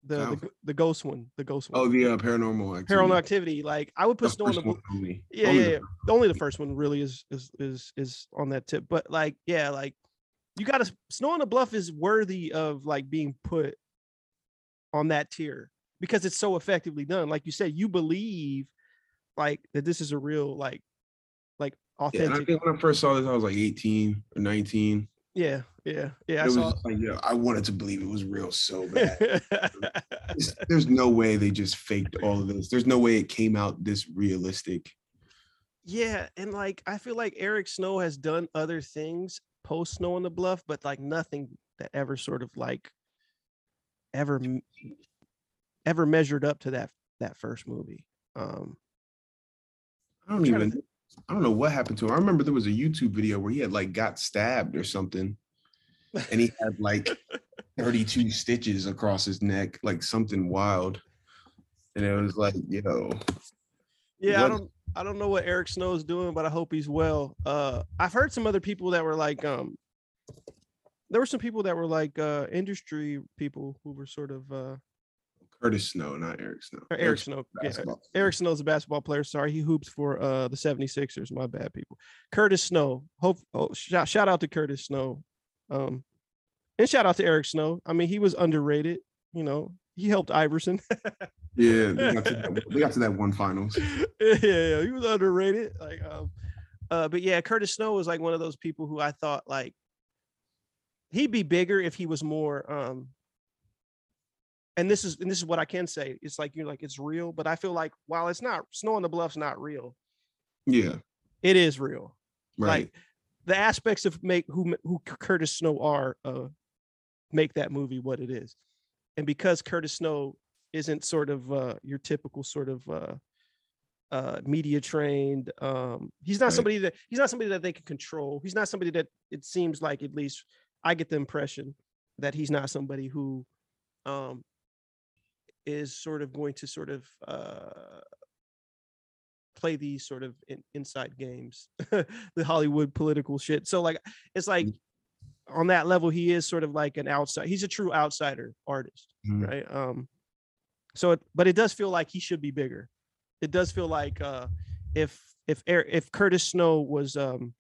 the the, the ghost one, the ghost one. oh the uh, paranormal activity. Paranormal activity. Like I would The put Snow on the one only. Yeah, Only yeah, the yeah. Only the first one really is is is is on that tip. But like, yeah, like you gotta Snow on the Bluff is worthy of like being put on that tier because it's so effectively done. Like you said, you believe like that this is a real like like Yeah, I authentic. think when I first saw this, I was like 18 or 19. Yeah, yeah, yeah. I was saw. like, yeah, I wanted to believe it was real so bad. There's no way they just faked all of this. There's no way it came out this realistic. yeah, and like I feel like Eric Snow has done other things post Snow on the Bluff, but like nothing that ever sort of like ever ever measured up to that that first movie. Um I don't trying to even. I don't know what happened to him. I remember there was a YouTube video where he had like got stabbed or something, and he had like 32 stitches across his neck, like something wild. And it was like, yo, yeah, I don't I don't know what Eric Snow is doing, but I hope he's well. Uh I've heard some other people that were like um there were some people that were like uh industry people who were sort of uh Curtis Snow, not Eric Snow. Or Eric Snow. Yeah. Eric Snow's a basketball player. Sorry, he hoops for uh the 76ers. My bad, people. Curtis Snow. Hope oh, shout, shout out to Curtis Snow. Um and shout out to Eric Snow. I mean, he was underrated, you know. He helped Iverson. Yeah, we got, to that, they got to that one finals. yeah, yeah, he was underrated. Like, um, uh, but yeah, Curtis Snow was like one of those people who I thought like he'd be bigger if he was more. Um, and this is and this is what I can say. It's like you're like it's real, but I feel like while it's not Snow on the Bluff's not real, Yeah, it is real. right. Like the aspects of make who who Curtis Snow are uh make that movie what it is. And because Curtis Snow isn't sort of uh your typical sort of uh uh media trained um he's not Right. somebody that he's not somebody that they can control. He's not somebody that it seems like at least i get the impression that he's not somebody who um is sort of going to sort of uh play these sort of in, inside games the hollywood political shit. So like it's like on that level he is sort of like an outside he's a true outsider artist Mhm. right um so it, but it does feel like he should be bigger it does feel like uh if if if curtis snow was um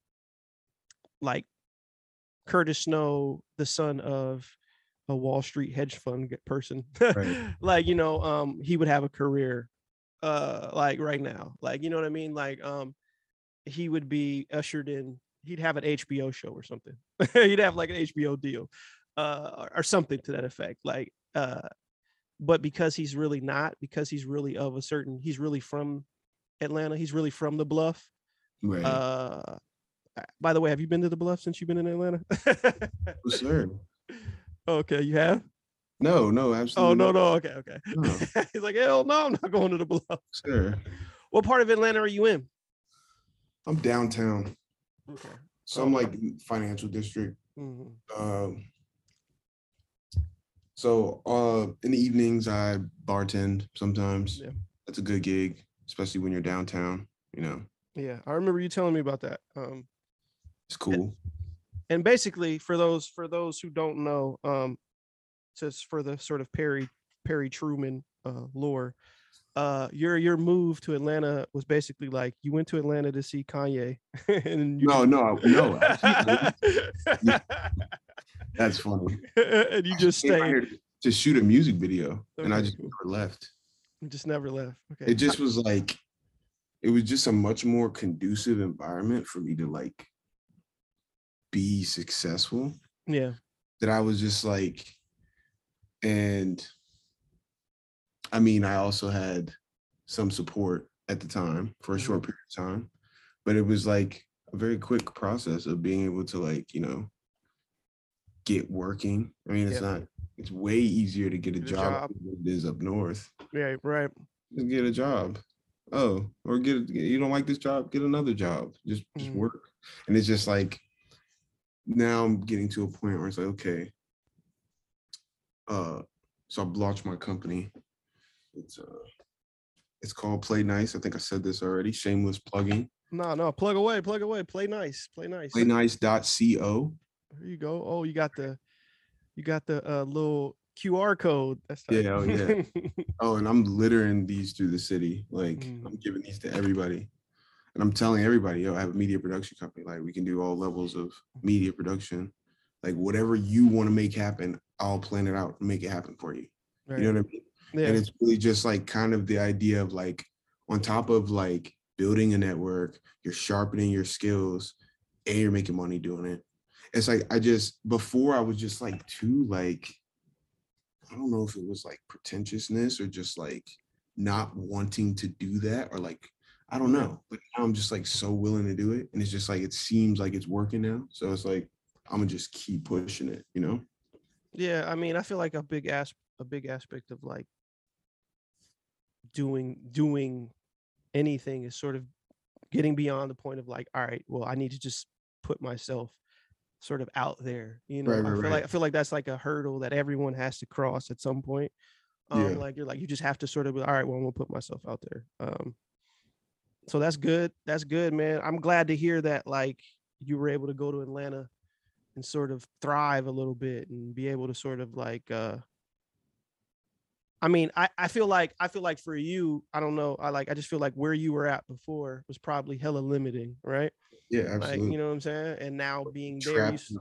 like curtis snow the son of a wall street hedge fund person Right. like you know um he would have a career uh like right now like you know what i mean like um he would be ushered in he'd have an hbo show or something he'd have like an hbo deal uh or, or something to that effect like uh but because he's really not because he's really of a certain he's really from atlanta he's really from the bluff right. uh by the way have you been to the bluff since you've been in atlanta Oh, sir. okay you have No, no, absolutely. oh no no okay okay No, he's like hell no i'm not going to the bluff sir. what part of atlanta are you in I'm downtown. Okay So I'm like financial district. Mhm. Um, so uh, in the evenings, I bartend sometimes. Yeah. That's a good gig, especially when you're downtown. You know, yeah i remember you telling me about that um it's cool. and basically for those for those who don't know um just for the sort of perry perry truman uh lore uh your your move to atlanta was basically like you went to atlanta to see kanye and you No, no, no. That's funny. and you just stayed to shoot a music video, and I just never left. you just never left okay It just was like, it was just a much more conducive environment for me to like be successful. yeah that I was just like, and I mean, I also had some support at the time for a Mm-hmm. short period of time, but it was like a very quick process of being able to like, you know, get working. I mean, it's not, it's way easier to get a Get a job job. than it is up north. yeah right Just get a job. Oh, or get, you don't like this job, get another job. Just, just Mhm. work. And it's just like, now I'm getting to a point where it's like, okay, uh, so I've launched my company. It's uh, it's called Play Nice. I think I said this already. Shameless plugging. no no plug away plug away play nice play nice Playnice.co. there you go oh you got the you got the uh little qr code that's. Yeah, oh, yeah. Oh, and I'm littering these through the city. Like Mm. I'm giving these to everybody. And I'm telling everybody, yo, I have a media production company. Like we can do all levels of media production. Like whatever you want to make happen, I'll plan it out and make it happen for you. Right. You know what I mean? Yeah. And it's really just like kind of the idea of like on top of like building a network, you're sharpening your skills and you're making money doing it. It's like I just before I was just like too like I don't know if it was like pretentiousness or just like not wanting to do that or like I don't know. But now I'm just like so willing to do it. And it's just like it seems like it's working now. So it's like I'm gonna just keep pushing it, you know? Yeah, I mean, I feel like a big as a big aspect of like doing doing anything is sort of getting beyond the point of like, all right, well, I need to just put myself sort of out there. You know, Right, I right, feel right. like I feel like that's like a hurdle that everyone has to cross at some point. Um, Yeah. like you're like you just have to sort of be, all right, well, I'm gonna put myself out there. Um, so that's good. That's good, man. I'm glad to hear that like you were able to go to Atlanta and sort of thrive a little bit and be able to sort of like uh I mean, I, I feel like I feel like for you, I don't know. I like I just feel like where you were at before was probably hella limiting, right? Yeah, Like absolutely. you know what I'm saying? And now being there, you, in a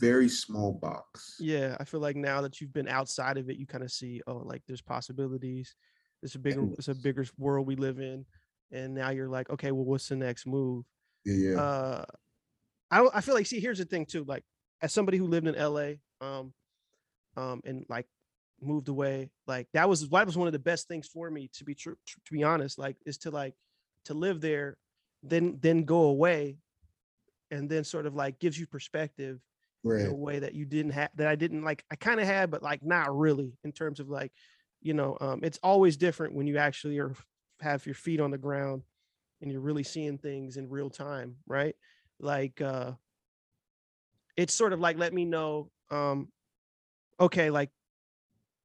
very small box. yeah, I feel like now that you've been outside of it, you kind of see, oh, like there's possibilities. It's a bigger, it's a bigger world we live in, and now you're like, okay, well, what's the next move? Yeah, yeah. uh I don't- I feel like see here's the thing too like as somebody who lived in LA um um and like moved away like that was that was one of the best things for me to be true to be honest like is to like to live there then then go away and then sort of like gives you perspective in right. a way that you didn't have that I didn't like I kind of had but like not really in terms of like you know um it's always different when you actually are have your feet on the ground and you're really seeing things in real time right like uh it's sort of like let me know um okay like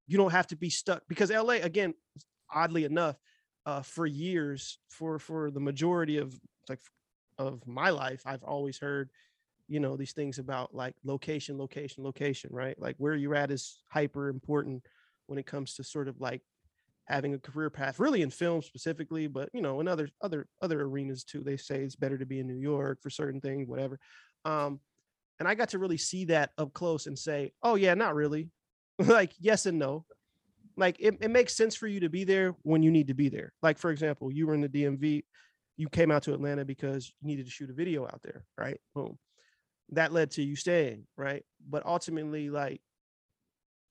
you don't have to be stuck because LA again oddly enough uh for years for for the majority of like of my life I've always heard you know these things about like location location location right? Like where you're at is hyper important when it comes to sort of like having a career path really in film specifically but you know in other other other arenas too. They say it's better to be in new york for certain things whatever. Um and i got to really see that up close and say oh yeah not really like yes and no. Like it, it makes sense for you to be there when you need to be there. Like for example you were in the dmv you came out to atlanta because you needed to shoot a video out there right? Boom. That led to you staying right? But ultimately like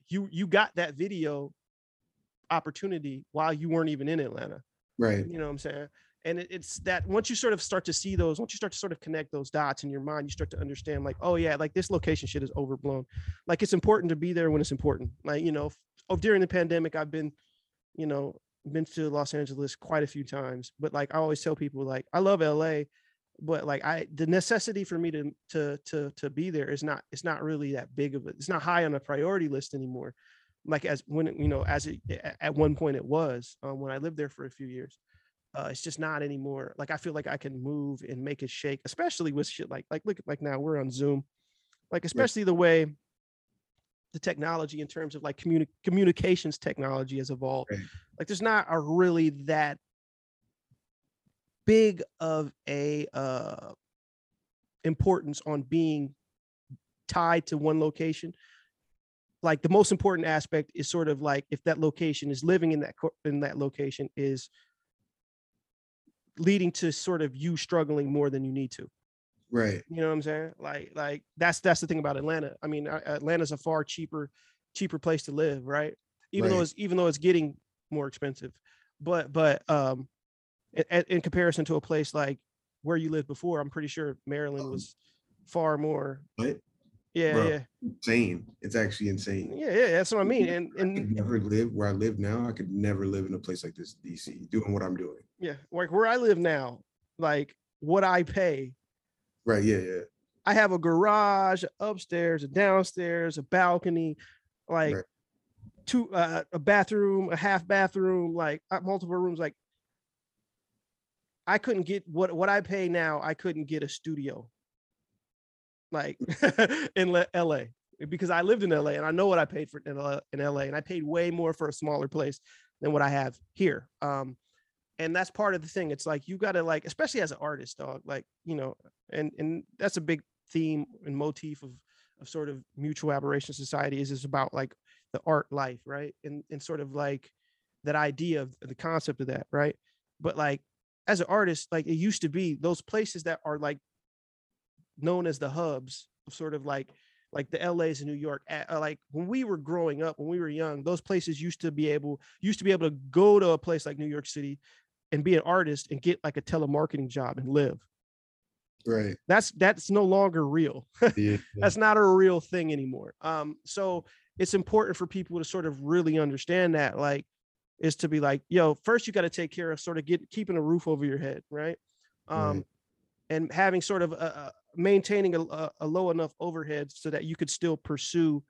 you you got that video opportunity while you weren't even in atlanta. Right. you know what i'm saying and it, it's that once you sort of start to see those once you start to sort of connect those dots in your mind you start to understand like oh yeah like this location shit is overblown. Like it's important to be there when it's important. Like you know oh, during the pandemic i've been you know been to los angeles quite a few times but like i always tell people like i love la but like i the necessity for me to to to to be there is not it's not really that big of a it's not high on the priority list anymore. Like as when you know as it at one point it was um, when i lived there for a few years uh, it's just not anymore. Like I feel like I can move and make it shake, especially with shit like like look like now we're on Zoom, like especially the way the technology in terms of like communi- communications technology has evolved. Right. Like there's not a really that big of a uh, importance on being tied to one location. Like the most important aspect is sort of like if that location is living in that in that location is leading to sort of you struggling more than you need to. Right. You know what I'm saying? Like, like that's that's the thing about Atlanta. I mean, Atlanta's a far cheaper, cheaper place to live, right? Even though it's even though it's getting more expensive, but but um, in, in comparison to a place like where you lived before, I'm pretty sure Maryland Um, was far more. But Yeah, bro, yeah, insane. It's actually insane. yeah, yeah. That's what I mean. And I could never live where I live now. I could never live in a place like this, DC, doing what I'm doing. yeah, like where I live now, like what I pay Right. Yeah. Yeah. I have a garage, upstairs, a downstairs, a balcony, like Right. two uh, a bathroom, a half bathroom, like uh, multiple rooms. Like I couldn't get what what I pay now. I couldn't get a studio, like in L.A. because I lived in L.A. and I know what I paid for in, L.A. and I paid way more for a smaller place than what I have here. Um, and that's part of the thing. It's like you got to like, especially as an artist, dog. Like you know, and and that's a big theme and motif of of sort of mutual aberration society is is about like the art life right and and sort of like that idea of the concept of that right but like as an artist like it used to be those places that are like known as the hubs of sort of like like the LA's in New York uh, like when we were growing up when we were young those places used to be able used to be able to go to a place like New York City and be an artist and get like a telemarketing job and live Right. that's that's no longer real Yeah. that's not a real thing anymore um so it's important for people to sort of really understand that like is to be like yo first you got to take care of sort of get keeping a roof over your head right um Right. and having sort of a, a maintaining a, a, low enough overhead so that you could still pursue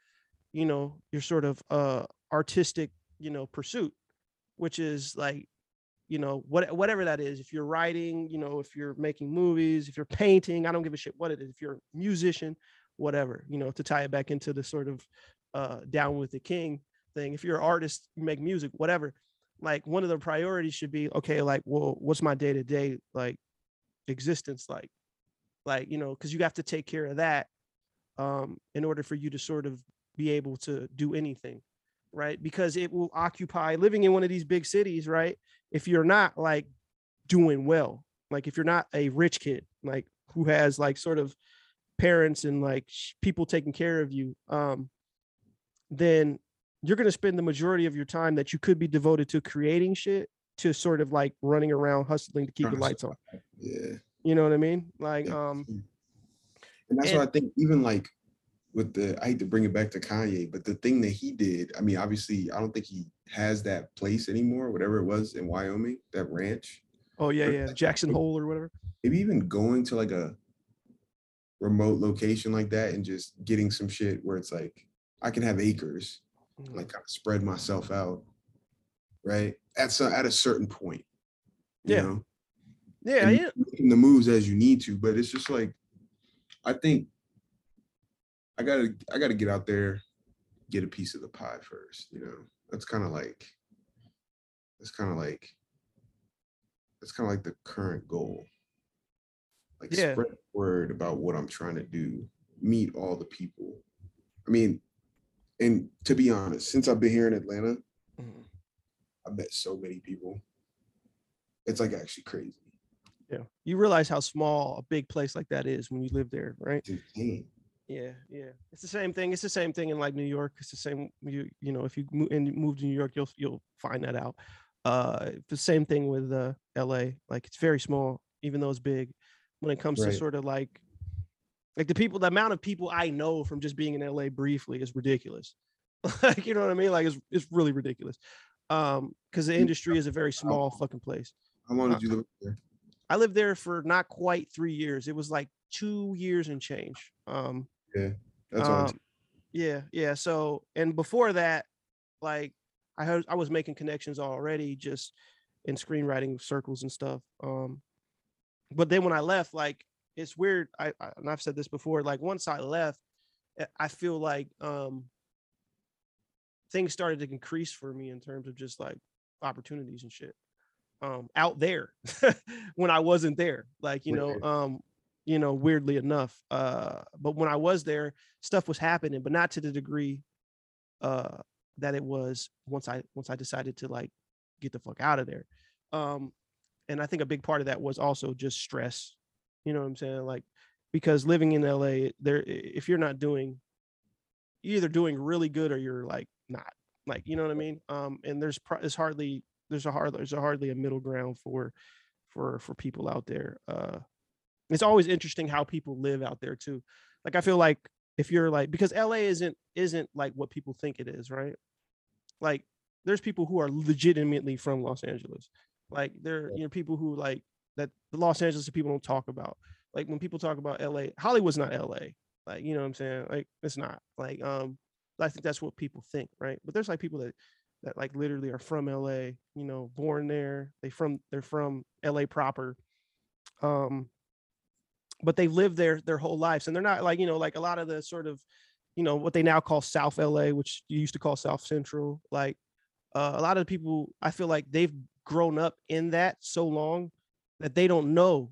you know your sort of uh artistic you know pursuit which is like you know what whatever that is if you're writing you know if you're making movies if you're painting i don't give a shit what it is if you're a musician whatever you know to tie it back into the sort of uh down with the king thing. If you're an artist, you make music, whatever. Like one of the priorities should be okay. Like, well, what's my day to day like existence like? Like you know, because you have to take care of that um, in order for you to sort of be able to do anything, right? Because it will occupy living in one of these big cities, right? If you're not like doing well, like if you're not a rich kid, like who has like sort of parents and like people taking care of you, um, then you're going to spend the majority of your time that you could be devoted to creating shit to sort of like running around hustling to keep the lights on. Yeah. You know what I mean? Like, um, And that's And- why I think even like with the I hate to bring it back to Kanye, but the thing that he did, I mean, obviously, I don't think he has that place anymore, whatever it was in Wyoming, that ranch. oh yeah, Or yeah, like- Jackson Hole or whatever. Maybe even going to like a remote location like that and just getting some shit where it's like I can have acres, Mm. like kind of spread myself out, right? At some at a certain point. You Yeah. know? Yeah, yeah. making the moves as you need to. But it's just like, I think I gotta I gotta get out there, get a piece of the pie first. You know, that's kind of like that's kind of like that's kind of like the current goal. Like Yeah. spread the word about what I'm trying to do, meet all the people. I mean, and to be honest, since I've been here in Atlanta, Mhm. I met so many people. It's like actually crazy. Yeah. You realize how small a big place like that is when you live there, right? It's insane. Yeah, yeah. It's the same thing. It's the same thing in like New York. It's the same. You you know, if you move and move to New York, you'll you'll find that out. Uh, the same thing with uh, L.A. Like it's very small, even though it's big. When it comes Right. to sort of like, like the people, the amount of people I know from just being in L.A. briefly is ridiculous. like you know what I mean? Like it's it's really ridiculous. Um, because the industry is a very small fucking place. How long did you live there? I lived there for not quite three years. It was like two years and change. Um, That's um, yeah, yeah. So, and before that, like I heard, I was making connections already, just in screenwriting circles and stuff. Um, but then when I left, like it's weird. I, I and I've said this before. Like once I left, eh, I feel like um things started to increase for me in terms of just like opportunities and shit um out there when I wasn't there. Like, you know, um, you know, weirdly enough. Uh, but when I was there, stuff was happening, but not to the degree uh that it was once I once I decided to like get the fuck out of there. Um, and I think a big part of that was also just stress. You know what I'm saying? Like because living in LA, there if you're not doing you're either doing really good or you're like not. Like, you know what I mean? Um, and there's pro- there's hardly there's a hard there's a hardly a middle ground for for for people out there. Uh it's always interesting how people live out there too. Like I feel like if you're like because LA isn't isn't like what people think it is, right? Like there's people who are legitimately from Los Angeles. Like there you know people who like that the Los Angeles people don't talk about. Like when people talk about LA, Hollywood's not LA. Like you know what I'm saying? Like it's not. Like um I think that's what people think, right? But there's like people that that like literally are from LA, you know, born there. They from they're from LA proper. Um but they've lived there their whole lives and they're not like, you know, like a lot of the sort of, you know, what they now call South LA, which you used to call South Central, like uh, a lot of people I feel like they've grown up in that so long that they don't know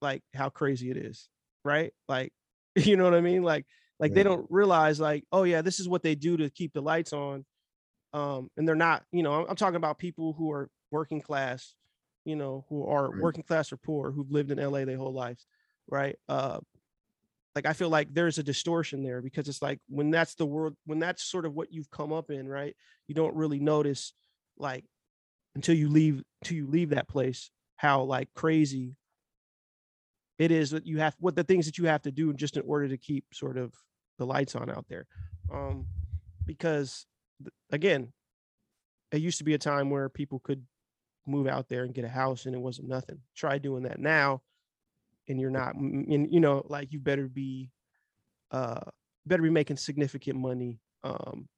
like how crazy it is, right? Like you know what I mean? Like like they don't realize like oh yeah this is what they do to keep the lights on um and they're not you know i'm, I'm talking about people who are working class you know who are Right. working class or poor who've lived in la their whole lives right uh like i feel like there's a distortion there because it's like when that's the world when that's sort of what you've come up in right you don't really notice like until you leave until you leave that place how like crazy it is that you have what the things that you have to do just in order to keep sort of the lights on out there um because again it used to be a time where people could move out there and get a house and it wasn't nothing. Try doing that now and you're not and you know like you better be uh better be making significant money um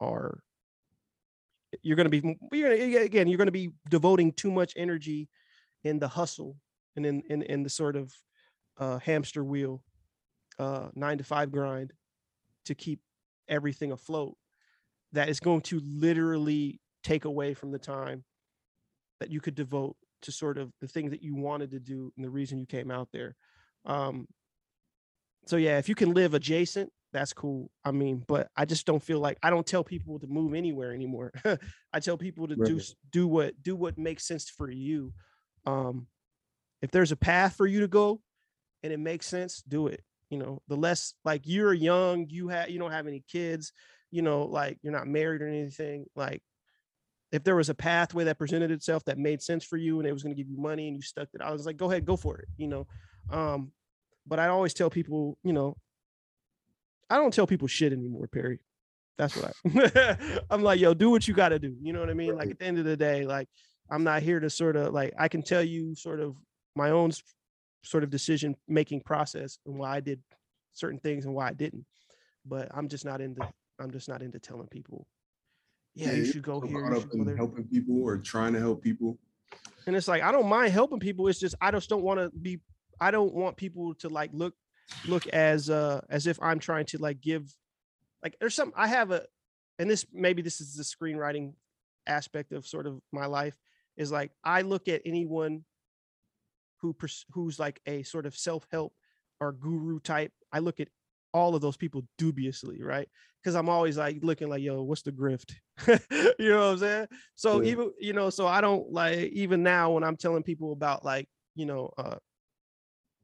or you're going to be you're gonna, again you're going to be devoting too much energy in the hustle and in in, in the sort of uh hamster wheel uh nine to five grind to keep everything afloat that is going to literally take away from the time that you could devote to sort of the things that you wanted to do and the reason you came out there. Um, so yeah, if you can live adjacent, that's cool. I mean, but I just don't feel like I don't tell people to move anywhere anymore. I tell people to do Right. s- do what do what makes sense for you. Um, if there's a path for you to go and it makes sense, do it. You know, the less like you're young, you have you don't have any kids, you know, like you're not married or anything. Like if there was a pathway that presented itself that made sense for you and it was going to give you money and you stuck it, I was like, go ahead, go for it, you know. Um, but I always tell people, you know, I don't tell people shit anymore, Perry. That's what I I'm like, yo, do what you gotta do. You know what I mean? Like at the end of the day, like I'm not here to sort of like I can tell you sort of my own sort of decision making process and why I did certain things and why I didn't. But I'm just not into I'm just not into telling people, yeah, you you're should go here, you should go there. helping people or trying to help people. and it's like i don't mind helping people it's just i just don't want to be i don't want people to like look look as uh as if i'm trying to like give like there's some i have a and this maybe this is the screenwriting aspect of sort of my life is like i look at anyone who pers- who's like a sort of self-help or guru type i look at all of those people dubiously right? Because i'm always like looking like yo what's the grift? You know what i'm saying? So Yeah. even you know so i don't like even now when i'm telling people about like you know uh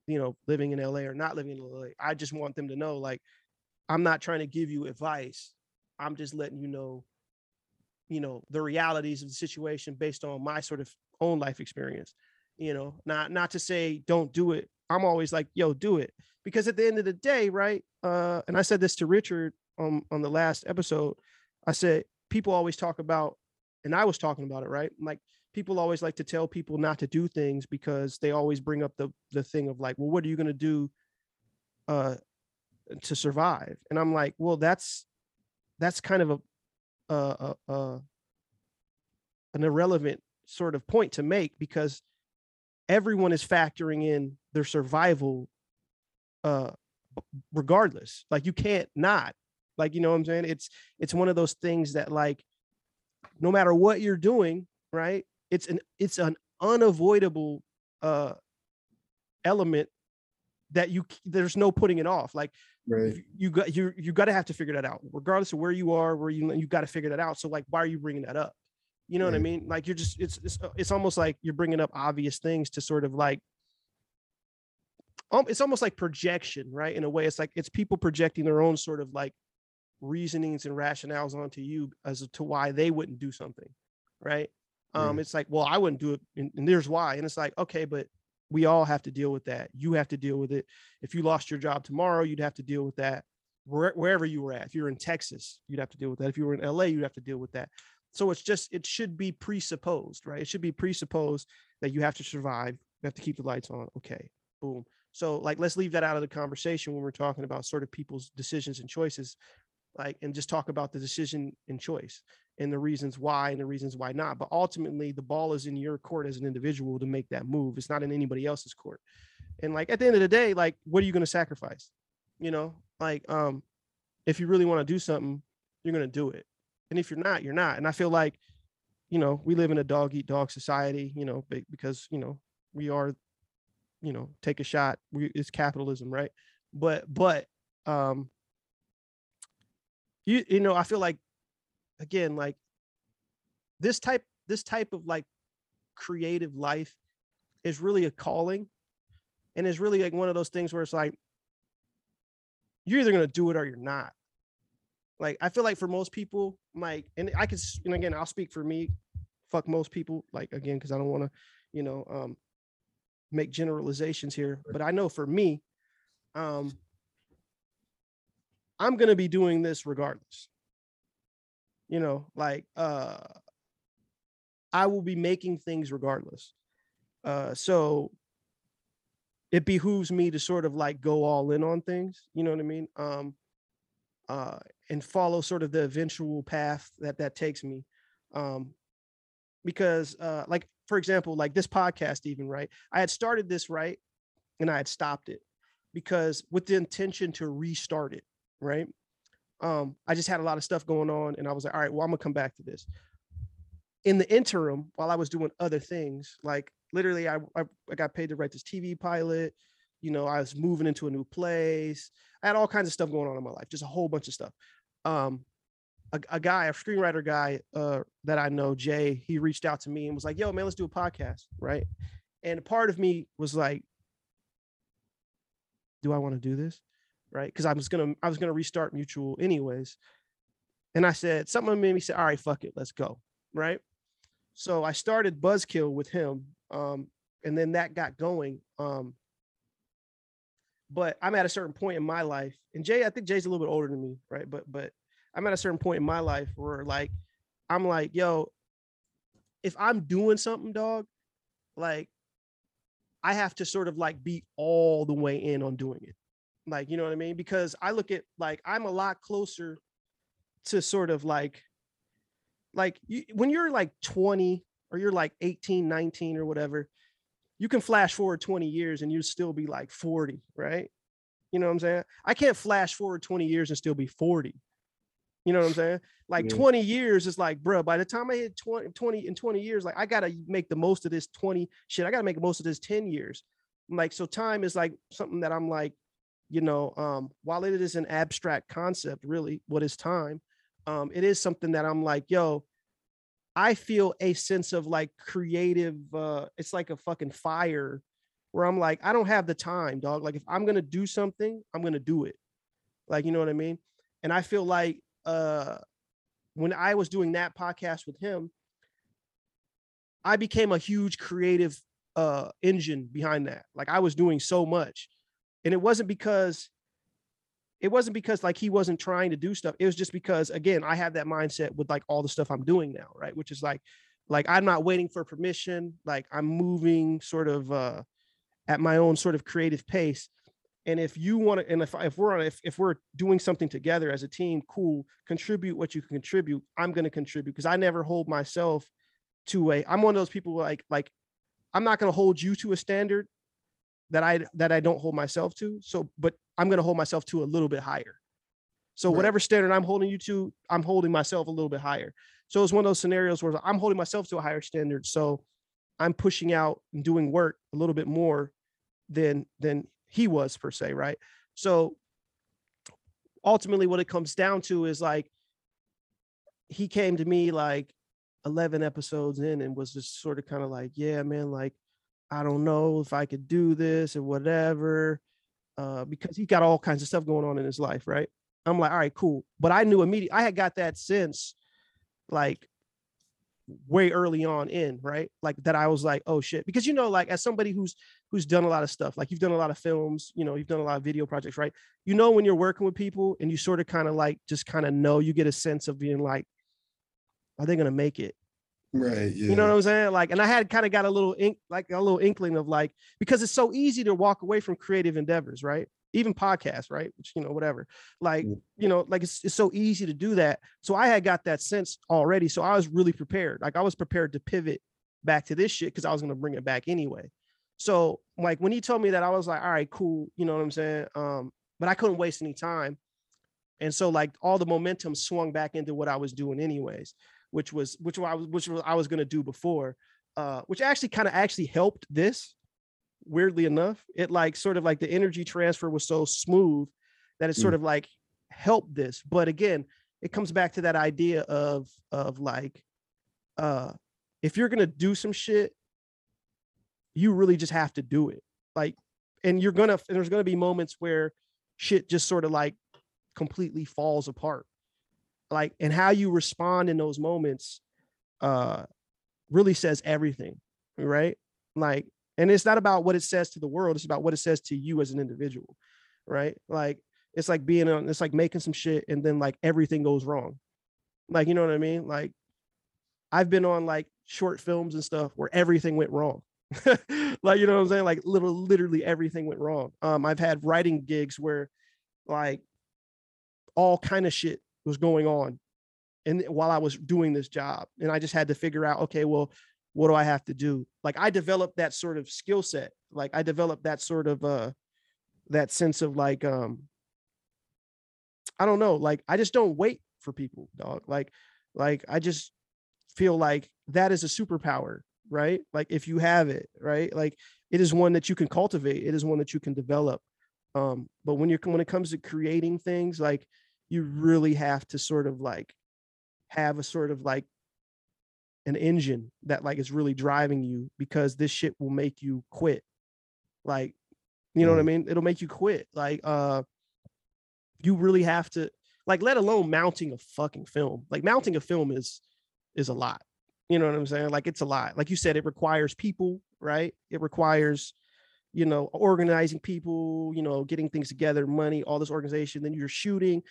you know living in la or not living in la i just want them to know like i'm not trying to give you advice. I'm just letting you know you know the realities of the situation based on my sort of own life experience you know? Not not to say don't do it i'm always like yo do it. Because at the end of the day right uh and i said this to richard on on the last episode i said people always talk about and i was talking about it right like people always like to tell people not to do things because they always bring up the the thing of like well what are you going to do uh to survive? And i'm like well that's that's kind of a uh an irrelevant sort of point to make because everyone is factoring in their survival uh regardless. Like you can't not. Like you know what i'm saying? It's it's one of those things that like no matter what you're doing right it's an it's an unavoidable uh element that you there's no putting it off. Like Right. you got you you got to have to figure that out. Regardless of where you are where you you got to figure that out. So like why are you bringing that up? You know what i mean? Like you're just it's, it's it's almost like you're bringing up obvious things to sort of like um, it's almost like projection right in a way it's like it's people projecting their own sort of like reasonings and rationales onto you as to why they wouldn't do something right? Um Yeah. it's like well i wouldn't do it and, and there's why and it's like okay but we all have to deal with that. You have to deal with it. If you lost your job tomorrow you'd have to deal with that. Where, wherever you were at if you're in texas you'd have to deal with that. If you were in la you'd have to deal with that. So it's just it should be presupposed right? It should be presupposed that you have to survive you have to keep the lights on okay boom so like let's leave that out of the conversation when we're talking about sort of people's decisions and choices like and just talk about the decision and choice and the reasons why and the reasons why not. But ultimately the ball is in your court as an individual to make that move. It's not in anybody else's court. And like at the end of the day like what are you going to sacrifice? You know like um if you really want to do something you're going to do it. And if you're not you're not. And i feel like you know we live in a dog eat dog society you know because you know we are you know take a shot we it's capitalism right? But but um you you know i feel like again like this type this type of like creative life is really a calling and it's really like one of those things where it's like you're either going to do it or you're not. Like i feel like for most people like and i could and again i'll speak for me fuck most people like again because i don't want to you know um make generalizations here but i know for me um i'm going to be doing this regardless. You know like uh i will be making things regardless. Uh so it behooves me to sort of like go all in on things you know what i mean? Um uh and follow sort of the eventual path that that takes me. Um because uh like for example like this podcast even right i had started this right and i had stopped it because with the intention to restart it right Um, I just had a lot of stuff going on, and I was like, all right, well, I'm gonna come back to this. In the interim, while I was doing other things, like literally, I I, I got paid to write this TV pilot. You know, I was moving into a new place. I had all kinds of stuff going on in my life, just a whole bunch of stuff. Um, a, a guy, a screenwriter guy uh, that I know, Jay, he reached out to me and was like, "Yo, man, let's do a podcast, right?" And a part of me was like, "Do I want to do this?" Right? Because I was gonna, I was gonna restart Mutual anyways. And I said, something made me say, "All right, fuck it, let's go." Right? So I started Buzzkill with him, um, and then that got going. Um, but I'm at a certain point in my life, and Jay, I think Jay's a little bit older than me, right? But but I'm at a certain point in my life where like I'm like, yo, if I'm doing something, dog, like I have to sort of like be all the way in on doing it. Like, you know what I mean? Because I look at like I'm a lot closer to sort of like like you, when you're like 20 or you're like 18, 19 or whatever, you can flash forward 20 years and you still be like 40, right? You know what I'm saying? I can't flash forward 20 years and still be 40. You know what I'm saying? Like Yeah. 20 years is like, bro, by the time I hit 20, 20 in 20 years, like I gotta make the most of this 20 shit. I gotta make the most of this 10 years. Like, so time is like something that I'm like, you know, um, while it is an abstract concept, really, what is time? Um, it is something that I'm like, yo, I feel a sense of like creative, uh, it's like a fucking fire where I'm like, I don't have the time, dog. Like if I'm gonna do something, I'm gonna do it. Like, you know what I mean? And I feel like uh when I was doing that podcast with him, I became a huge creative uh engine behind that. Like I was doing so much. And it wasn't because it wasn't because like he wasn't trying to do stuff. It was just because again, I have that mindset with like all the stuff I'm doing now, right? Which is like like I'm not waiting for permission, like I'm moving sort of uh at my own sort of creative pace. And if you want to, and if, if we're on, if, if we're doing something together as a team, cool, contribute what you can contribute. I'm going to contribute because I never hold myself to a, I'm one of those people like, like, I'm not going to hold you to a standard that I, that I don't hold myself to. So, but I'm going to hold myself to a little bit higher. So Right. whatever standard I'm holding you to, I'm holding myself a little bit higher. So it's one of those scenarios where I'm holding myself to a higher standard. So I'm pushing out and doing work a little bit more than than he was per se, right? So ultimately what it comes down to is like he came to me like 11 episodes in and was just sort of kind of like, yeah, man, like I don't know if I could do this or whatever. Uh, because he got all kinds of stuff going on in his life, right? I'm like, all right, cool. But I knew immediately I had got that sense like way early on in, right? Like that I was like, oh shit. Because you know, like as somebody who's who's done a lot of stuff, like you've done a lot of films, you know, you've done a lot of video projects, right? You know when you're working with people and you sort of kind of like just kind of know you get a sense of being like, are they gonna make it? Right. Yeah. You know what I'm saying? Like, and I had kind of got a little ink, like a little inkling of like, because it's so easy to walk away from creative endeavors, right? Even podcasts, right? Which, you know, whatever. Like, Mm. you know, like it's, it's so easy to do that. So I had got that sense already. So I was really prepared. Like I was prepared to pivot back to this shit because I was gonna bring it back anyway. So like when he told me that, I was like, all right, cool. You know what I'm saying? Um, but I couldn't waste any time. And so like all the momentum swung back into what I was doing anyways which was which I was which was I was gonna do before, uh, which actually kind of actually helped this. Weirdly enough, it like sort of like the energy transfer was so smooth that it sort Mm. of like helped this. But again, it comes back to that idea of of like, uh, if you're gonna do some shit, you really just have to do it. Like, and you're gonna and there's gonna be moments where shit just sort of like completely falls apart like and how you respond in those moments uh really says everything right like and it's not about what it says to the world it's about what it says to you as an individual right? Like it's like being on it's like making some shit and then like everything goes wrong. Like you know what i mean? Like i've been on like short films and stuff where everything went wrong. Like you know what i'm saying? Like little literally everything went wrong. Um i've had writing gigs where like all kind of shit was going on and while I was doing this job. And I just had to figure out okay well what do I have to do like I developed that sort of skill set like I developed that sort of uh that sense of like um I don't know, like I just don't wait for people, dog. Like, like I just feel like that is a superpower, right? Like if you have it, right? Like it is one that you can cultivate, it is one that you can develop. Um, but when you're when it comes to creating things, like you really have to sort of like have a sort of like an engine that like is really driving you because this shit will make you quit. Like, you know what I mean? It'll make you quit. Like, uh, you really have to like let alone mounting a fucking film. Like mounting a film is is a lot. You know what I'm saying? Like it's a lot. Like you said, it requires people, right? It requires, you know, organizing people, you know, getting things together, money, all this organization. Then you're shooting,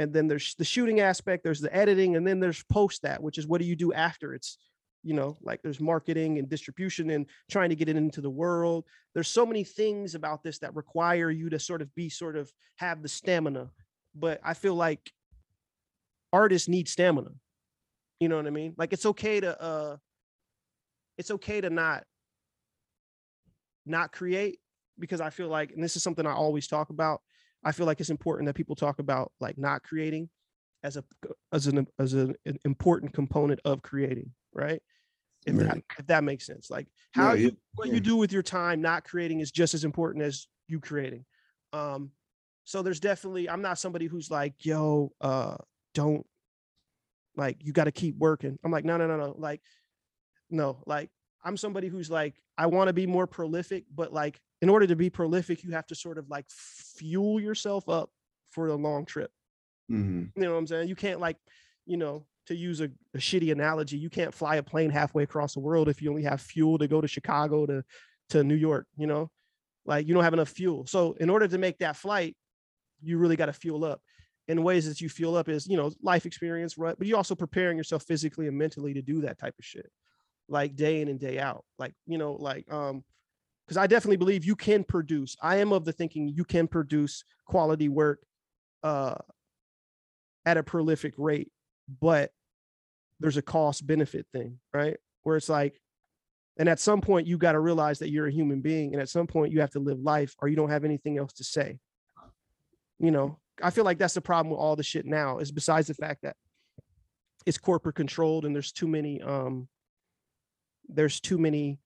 and then there's the shooting aspect, there's the editing, and then there's post that, which is what do you do after? It's you know like there's marketing and distribution and trying to get it into the world. There's so many things about this that require you to sort of be sort of have the stamina but i feel like artists need stamina. You know what i mean? Like it's okay to uh it's okay to not not create because i feel like and this is something i always talk about i feel like it's important that people talk about like not creating as a as an as an, an important component of creating right? If, that, if that makes sense. Like how No, you, yeah, what yeah. you do with your time not creating is just as important as you creating. Um so there's definitely i'm not somebody who's like yo uh don't like you got to keep working. I'm like no no no no. Like no like i'm somebody who's like i want to be more prolific but like in order to be prolific you have to sort of like fuel yourself up for the long trip. Mhm. you know what i'm saying? You can't like you know to use a, a shitty analogy you can't fly a plane halfway across the world if you only have fuel to go to chicago to to new york you know? Like you don't have enough fuel. So in order to make that flight you really got to fuel up. And ways that you fuel up is you know life experience right? But you're also preparing yourself physically and mentally to do that type of shit like day in and day out. Like you know like um because i definitely believe you can produce i am of the thinking you can produce quality work uh at a prolific rate but there's a cost benefit thing right? Where it's like and at some point you got to realize that you're a human being and at some point you have to live life or you don't have anything else to say. You know i feel like that's the problem with all the shit now is besides the fact that it's corporate controlled and there's too many um there's too many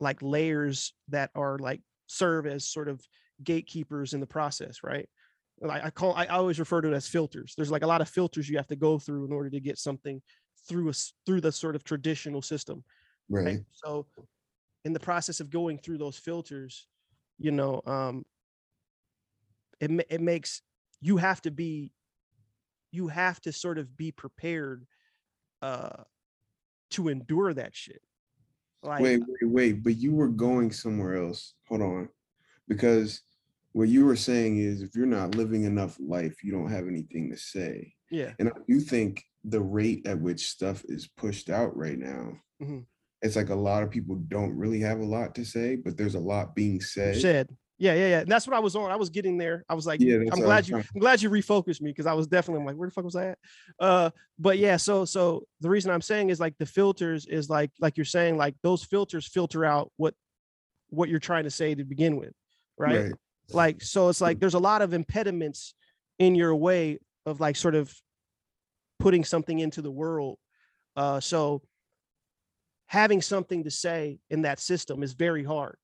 like layers that are like serve as sort of gatekeepers in the process right? Like i call i always refer to it as filters. There's like a lot of filters you have to go through in order to get something through us through the sort of traditional system Right. right. So in the process of going through those filters you know um it, it makes you have to be you have to sort of be prepared uh to endure that shit like wait, wait, wait. But you were going somewhere else. Hold on. Because what you were saying is if you're not living enough life, you don't have anything to say. yeah And I do think the rate at which stuff is pushed out right now, Mhm. it's like a lot of people don't really have a lot to say, but there's a lot being said. said yeah yeah yeah. And that's what i was on. I was getting there. I was like Yeah, i'm glad you i'm glad you refocused me because i was definitely I'm like where the fuck was i at? Uh but yeah so so the reason i'm saying is like the filters is like like you're saying like those filters filter out what what you're trying to say to begin with right, Right. like so it's like there's a lot of impediments in your way of like sort of putting something into the world. Uh so having something to say in that system is very hard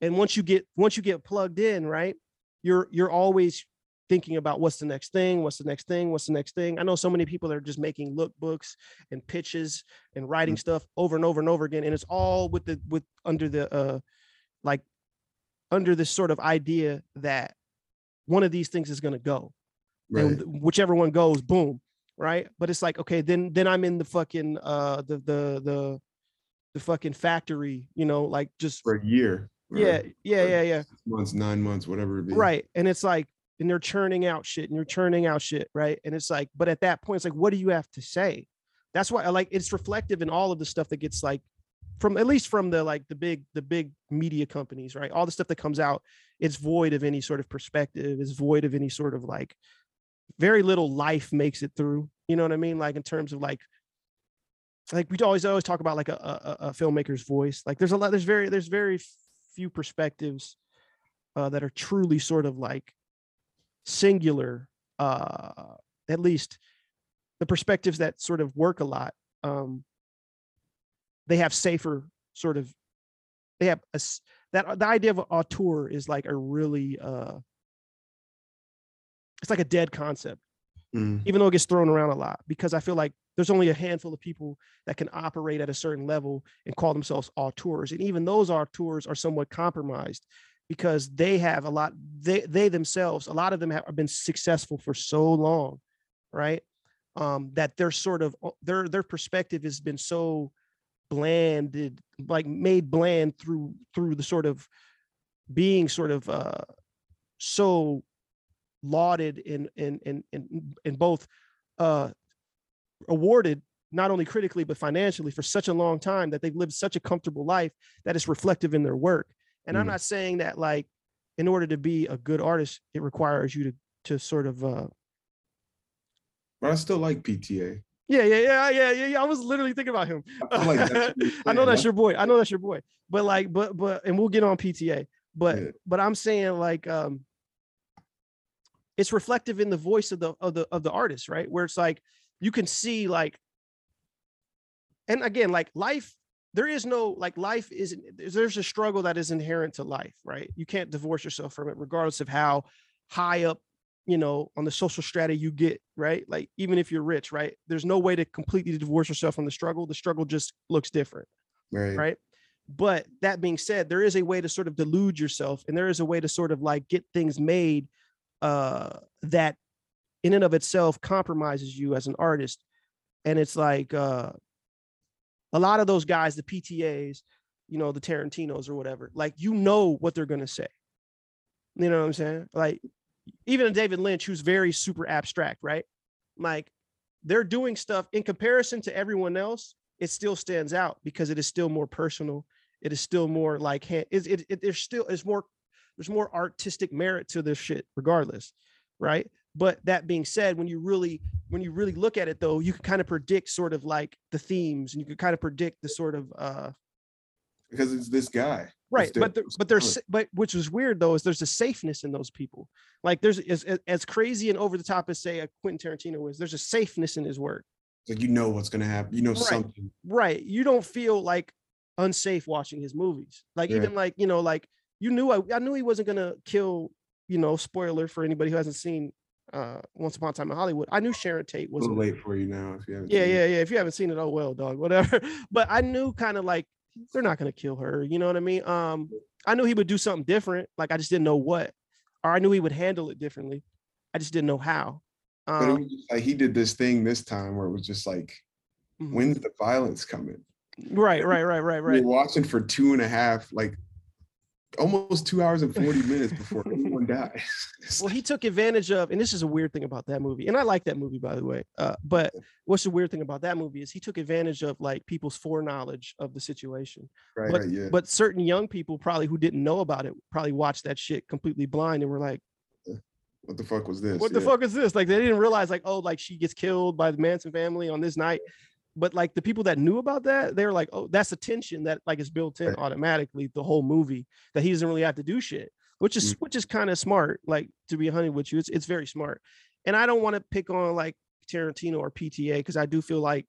and once you get once you get plugged in right you're you're always thinking about what's the next thing what's the next thing what's the next thing i know so many people that are just making lookbooks and pitches and writing stuff over and over and over again and it's all with the with under the uh like under this sort of idea that one of these things is going to go Right. and whichever one goes boom right but it's like okay then then i'm in the fucking uh the the the the fucking factory you know like just For a year. Yeah yeah yeah yeah. Months, nine months, whatever it be. right and it's like and they're churning out shit and you're churning out shit right? And it's like but at that point it's like what do you have to say? That's why i like it's reflective in all of the stuff that gets like from at least from the like the big the big media companies right? All the stuff that comes out it's void of any sort of perspective it's void of any sort of like very little life makes it through you know what i mean? Like in terms of like like we always always talk about like a, a, a filmmaker's voice. Like there's a lot there's very there's very few perspectives uh, that are truly sort of like singular uh at least the perspectives that sort of work a lot um they have safer sort of they have a that the idea of auteur is like a really uh it's like a dead concept. Mm, even though it gets thrown around a lot because i feel like there's only a handful of people that can operate at a certain level and call themselves auteurs and even those auteurs are somewhat compromised because they have a lot they they themselves a lot of them have been successful for so long right? Um that they're sort of uh, their their perspective has been so blanded like made bland through through the sort of being sort of uh so lauded in in in in, in both uh awarded not only critically but financially for such a long time that they've lived such a comfortable life that it's reflective in their work and i'm Mm. not saying that like in order to be a good artist it requires you to to sort of uh but I still like PTA. yeah yeah yeah yeah yeah, yeah. i was literally thinking about him I like that's what you're I know that's your boy. I know that's your boy. But like, but but and we'll get on PTA. But Yeah. but I'm saying like um it's reflective in the voice of the of the of the artist, right? Where it's like you can see like and again, like life, there is no like life isn't there's a struggle that is inherent to life, right? You can't divorce yourself from it, regardless of how high up you know on the social strata you get right like even if you're rich right there's no way to completely divorce yourself from the struggle the struggle just looks different Right. right but that being said there is a way to sort of delude yourself and there is a way to sort of like get things made uh that in and of itself compromises you as an artist. And it's like uh a lot of those guys the ptas you know the tarantinos or whatever like you know what they're to say. You know what i'm saying? Like even david lynch who's very super abstract right? Like they're doing stuff in comparison to everyone else it still stands out because it is still more personal. It is still more like it, it, it there's still it's more there's more artistic merit to this shit regardless right but that being said when you really when you really look at it though you can kind of predict sort of like the themes and you can kind of predict the sort of uh Because it's this guy. right but there, but there's but which was weird though is there's a safeness in those people like there's as, as- crazy and over the top as say a quentin tarantino is there's a safeness in his work like you know what's gonna happen. You know Right. something. right you don't feel like unsafe watching his movies like Yeah. even like you know like you knew I, I knew he wasn't gonna kill you know spoiler for anybody who hasn't seen uh once upon a time in hollywood i knew sharon tate A was little late for you now if you haven't. yeah it. yeah yeah if you haven't seen it oh well dog whatever but i knew kind of like they're not gonna kill her you know what i mean um i knew he would do something different like i just didn't know what or i knew he would handle it differently i just didn't know how But um like he did this thing this time where it was just like, mhm. when's the violence coming? right right right right right You're watching for two and a half, like almost two hours and 40 minutes before anyone dies. Well he took advantage of and this is a weird thing about that movie and i like that movie by the way uh, but what's the weird thing about that movie is he took advantage of like people's foreknowledge of the situation right, but right, yeah. but certain young people probably who didn't know about it probably watched that shit completely blind and were like what the fuck was this? what the Yeah. fuck is this like they didn't realize like oh like she gets killed by the manson family on this night but like the people that knew about that they're like oh that's a tension that like is built in Right. automatically the whole movie that he doesn't really have to do shit which is Mm. which is kind of smart like to be honey with you it's, it's very smart and i don't want to pick on like tarantino or pta because i do feel like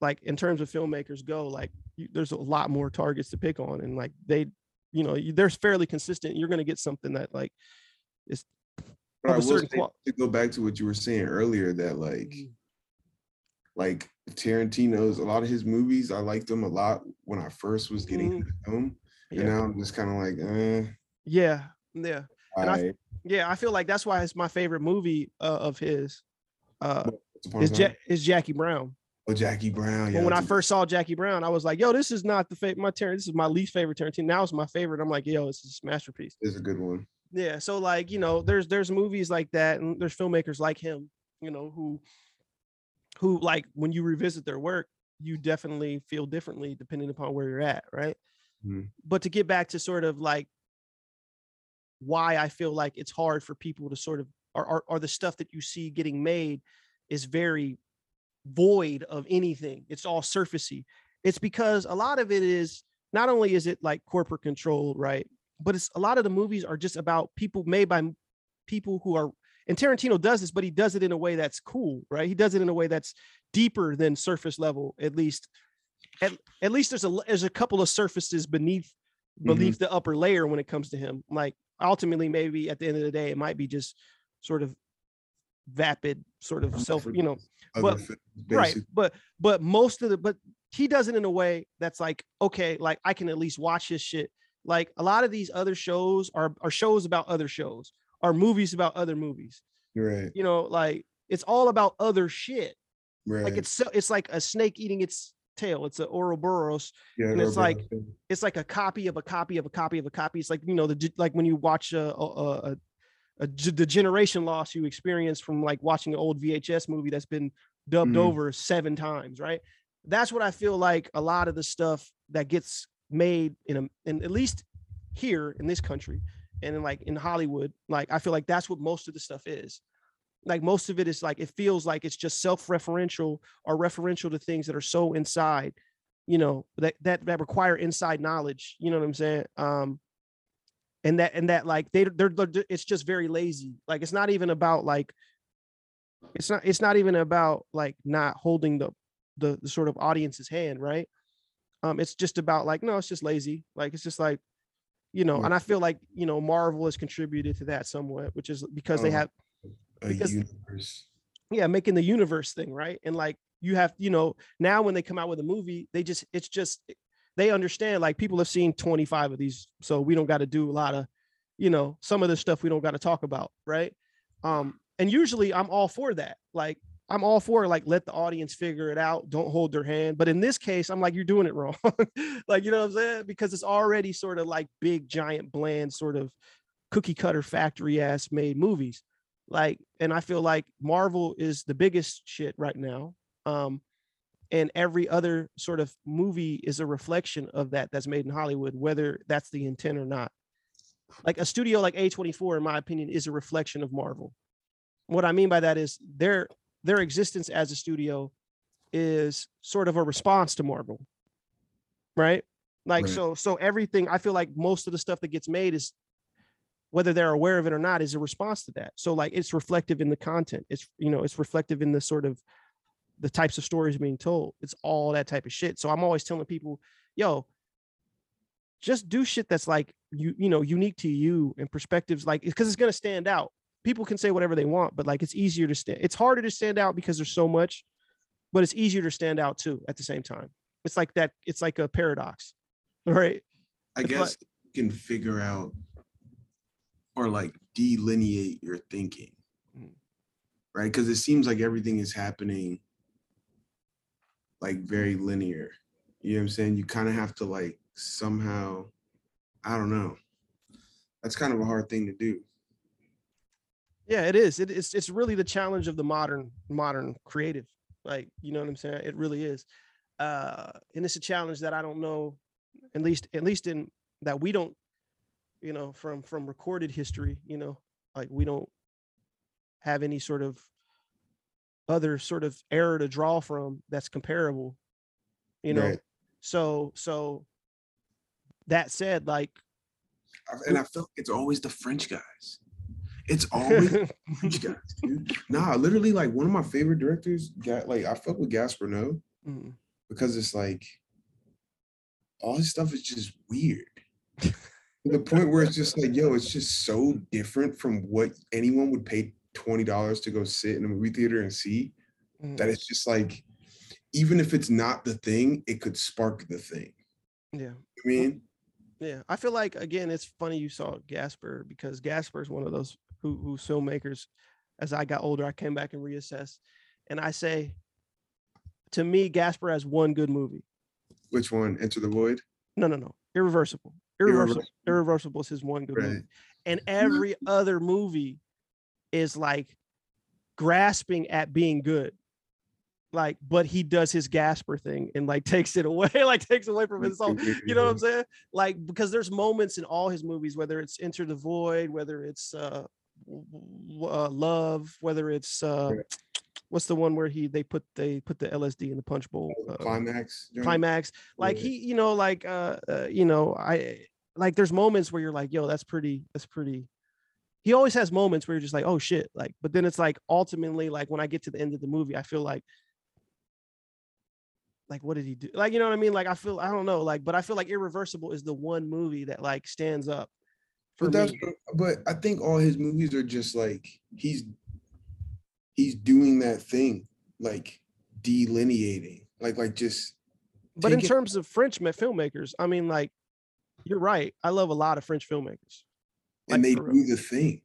like in terms of filmmakers go like you, there's a lot more targets to pick on and like they you know you, they're fairly consistent you're going to get something that like is But I was a will say, qual- to go back to what you were saying earlier, that like, Mhm. like Tarantino's, a lot of his movies, I liked them a lot when I first was getting Mhm. into film, yeah and now I'm just kind of like, eh, yeah yeah And I- I, Yeah, I feel like that's why it's my favorite movie uh, of his. Uh, Once Upon a is, ja- is Jackie Brown. oh Jackie Brown. Yeah, But when I first saw Jackie Brown, I was like, "Yo, this is not the favorite. My Tarantino. This is my least favorite Tarantino. Now it's my favorite." I'm like, "Yo, this is a masterpiece." It's a good one. Yeah. So like, you know, there's there's movies like that, and there's filmmakers like him, you know, who who like when you revisit their work, you definitely feel differently depending upon where you're at, right? Mhm. But to get back to sort of like why I feel like it's hard for people to sort of or, or, or the stuff that you see getting made is very void of anything. It's all surfacey. It's because a lot of it is not only is it like corporate controlled, right? But it's a lot of the movies are just about people made by people who are and Tarantino does this, but he does it in a way that's cool, right? He does it in a way that's deeper than surface level, at least. At, at least there's a there's a couple of surfaces beneath beneath the upper layer when it comes to him. Like ultimately, maybe at the end of the day, it might be just sort of vapid, sort of self, you know, but- right but but most of the but he does it in a way that's like okay like i can at least watch his shit like a lot of these other shows are are shows about other shows are movies about other movies Right. you know like it's all about other shit Right. like it's so it's like a snake eating its tail it's an ouroboros yeah, and it's Urban like- it's like a copy of a copy of a copy of a copy it's like you know the like when you watch a, a, a, a the generation loss you experience from like watching an old vhs movie that's been dubbed Mhm. over seven times right that's what i feel like a lot of the stuff that gets made in a in at least here in this country and like in hollywood like i feel like that's what most of the stuff is. Like most of it is like it feels like it's just self-referential or referential to things that are so inside you know that that that require inside knowledge you know what i'm saying? Um and that and that like they they're, they're it's just very lazy. Like it's not even about like it's not it's not even about like not holding the the, the sort of audience's hand right? Um it's just about like no it's just lazy. Like it's just like you know and i feel like you know marvel has contributed to that somewhat which is because they Oh. have a because- universe. yeah making the universe thing right and like you have you know now when they come out with a movie they just it's just they understand like people have seen 25 of these so we don't got to do a lot of you know some of the stuff we don't got to talk about right um and usually i'm all for that like i'm all for like let the audience figure it out don't hold their hand but in this case i'm like you're doing it wrong. Like you know what i'm saying? Because it's already sort of like big giant bland sort of cookie cutter factory ass made movies. Like and i feel like marvel is the biggest shit right now um and every other sort of movie is a reflection of that that's made in hollywood whether that's the intent or not. Like a studio like a24 in my opinion is a reflection of marvel. What i mean by that is their their existence as a studio is sort of a response to marvel right? Like Right. so so everything i feel like most of the stuff that gets made is whether they're aware of it or not is a response to that. So like it's reflective in the content. It's you know it's reflective in the sort of the types of stories being told. It's all that type of shit. So i'm always telling people yo just do shit that's like you you know unique to you and perspectives like because it's going to stand out people can say whatever they want but like it's easier to stand it's harder to stand out because there's so much but it's easier to stand out too at the same time it's like that it's like a paradox right I It's like- guess you can figure out or like delineate your thinking. Mhm. Right? Because it seems like everything is happening like very linear. You know what I'm saying? You kind of have to like somehow, I don't know. That's kind of a hard thing to do. Yeah, it is. It, it's it's really the challenge of the modern modern creative. Like, you know what I'm saying? It really is. Uh, and it's a challenge that I don't know, at least at least in that we don't, you know, from from recorded history, you know, like we don't have any sort of other sort of error to draw from that's comparable. You know. Right. So so that said, like And I feel like it's always the French guys. It's always the guys, dude. Nah, literally, like one of my favorite directors, got like I fuck with Gaspar Noé Mm, because it's like all his stuff is just weird. to the point where it's just like, yo, it's just so different from what anyone would pay twenty dollars to go sit in a movie theater and see mm, that it's just like, even if it's not the thing, it could spark the thing. yeah. I mean, Yeah, I feel like again, it's funny you saw Gaspar because Gaspar is one of those who who filmmakers. As I got older, I came back and reassessed, and I say, to me, Gaspar has one good movie. which one? Enter the Void. No, no, no, Irreversible. Irreversible. Irreversible. Irreversible is his one good Right. movie, and every other movie is like grasping at being good. Like, but he does his Gaspar thing and like takes it away, like takes away from his own you know what I'm saying? Like because there's moments in all his movies, whether it's Enter the Void, whether it's uh, uh Love, whether it's uh, what's the one where he they put they put the LSD in the punch bowl, uh, Climax. climax. Like Yeah. he, you know, like uh, uh, you know, I like there's moments where you're like, yo, that's pretty, that's pretty. he always has moments where you're just like, oh shit. Like, but then it's like ultimately, like when I get to the end of the movie, I feel like like what did he do? Like, you know what I mean? Like I feel I don't know, like, but I feel like Irreversible is the one movie that like stands up But that's me. but I think all his movies are just like he's he's doing that thing, like delineating, like like just But in it- terms of French filmmakers, I mean, like, you're right. I love a lot of French filmmakers. and like, they do the thing.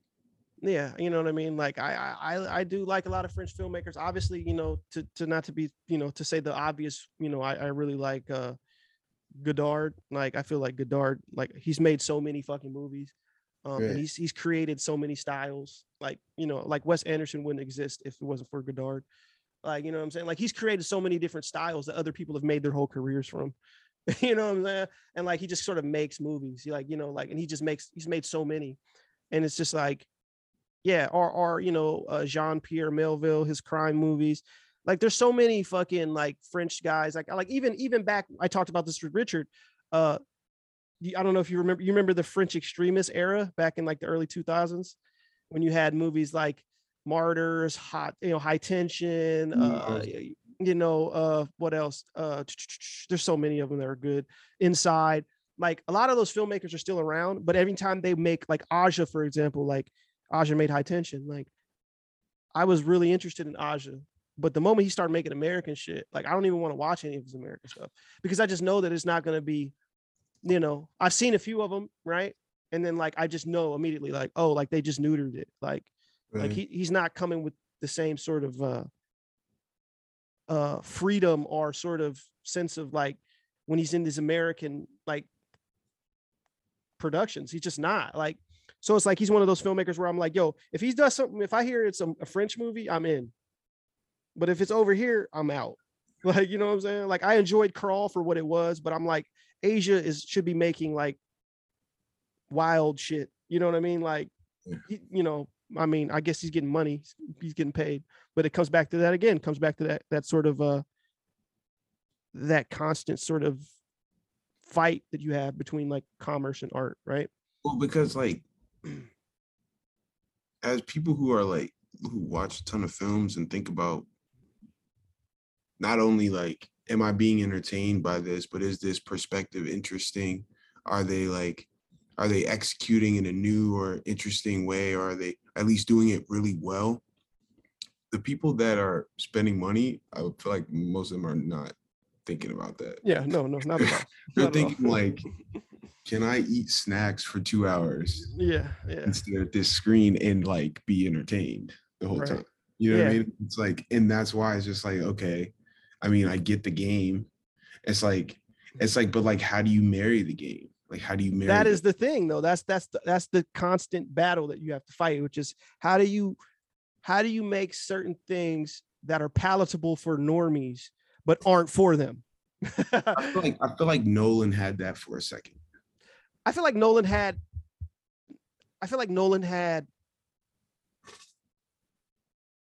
Yeah, you know what I mean. Like, I, I, I- I do like a lot of French filmmakers. Obviously, you know, to to not to be, you know, to say the obvious, you know, I, I really like uh Godard. Like, I feel like Godard, like, he's made so many fucking movies, um, Right. and he's he's created so many styles. Like, you know, like Wes Anderson wouldn't exist if it wasn't for Godard. Like, you know what I'm saying? Like, he's created so many different styles that other people have made their whole careers from. you know what I'm saying? And like, he just sort of makes movies. He like, you know, like, and he just makes he's made so many, and it's just like yeah, or or you know, uh, Jean Pierre Melville, his crime movies. Like, there's so many fucking like French guys. Like, like even even back, I talked about this with Richard. Uh, I don't know if you remember. You remember the French extremist era back in like the early 2000s when you had movies like Martyrs, Hot, you know, High Tension. Uh, Mm. you know, uh, what else? Uh, there's so many of them that are good. Inside, like a lot of those filmmakers are still around, but every time they make like Aja, for example, like Aja made High Tension. Like I was really interested in Aja, but the moment he started making American shit, like I don't even want to watch any of his American stuff because I just know that it's not going to be, you know, I've seen a few of them, right? And then like I just know immediately, like oh, like they just neutered it, like like he, he's not coming with the same sort of uh uh freedom or sort of sense of like when he's in these American like productions. He's just not like so it's like he's one of those filmmakers where I'm like, yo, if he does something, if I hear it's a, a French movie, I'm in. But if it's over here, I'm out. Like, you know what I'm saying? Like I enjoyed Crawl for what it was, but I'm like, Aja is should be making like wild shit. You know what I mean? Like, Yeah. you know, I mean, I guess he's getting money, he's- he's getting paid, but it comes back to that again, comes back to that that sort of uh that constant sort of fight that you have between like commerce and art, right? Well, because like as people who are like who watch a ton of films and think about not only like am I being entertained by this, but is this perspective interesting? Are they like are they executing in a new or interesting way or are they at least doing it really well? The people that are spending money, I feel like most of them are not thinking about that. Yeah, no, no, not at all. They're Not thinking like, can I eat snacks for two hours? Yeah, yeah. instead of this screen and like be entertained the whole Right. time. You know what I mean? It's like, and that's why it's just like, okay, I mean, I get the game. It's like, it's like, but like, how do you marry the game? Like, how do you marry? that the- the thing though that's that's the, that's the constant battle that you have to fight which is how do you how do you make certain things that are palatable for normies but aren't for them I feel like I feel like Nolan had that for a second. i feel like nolan had i feel like nolan had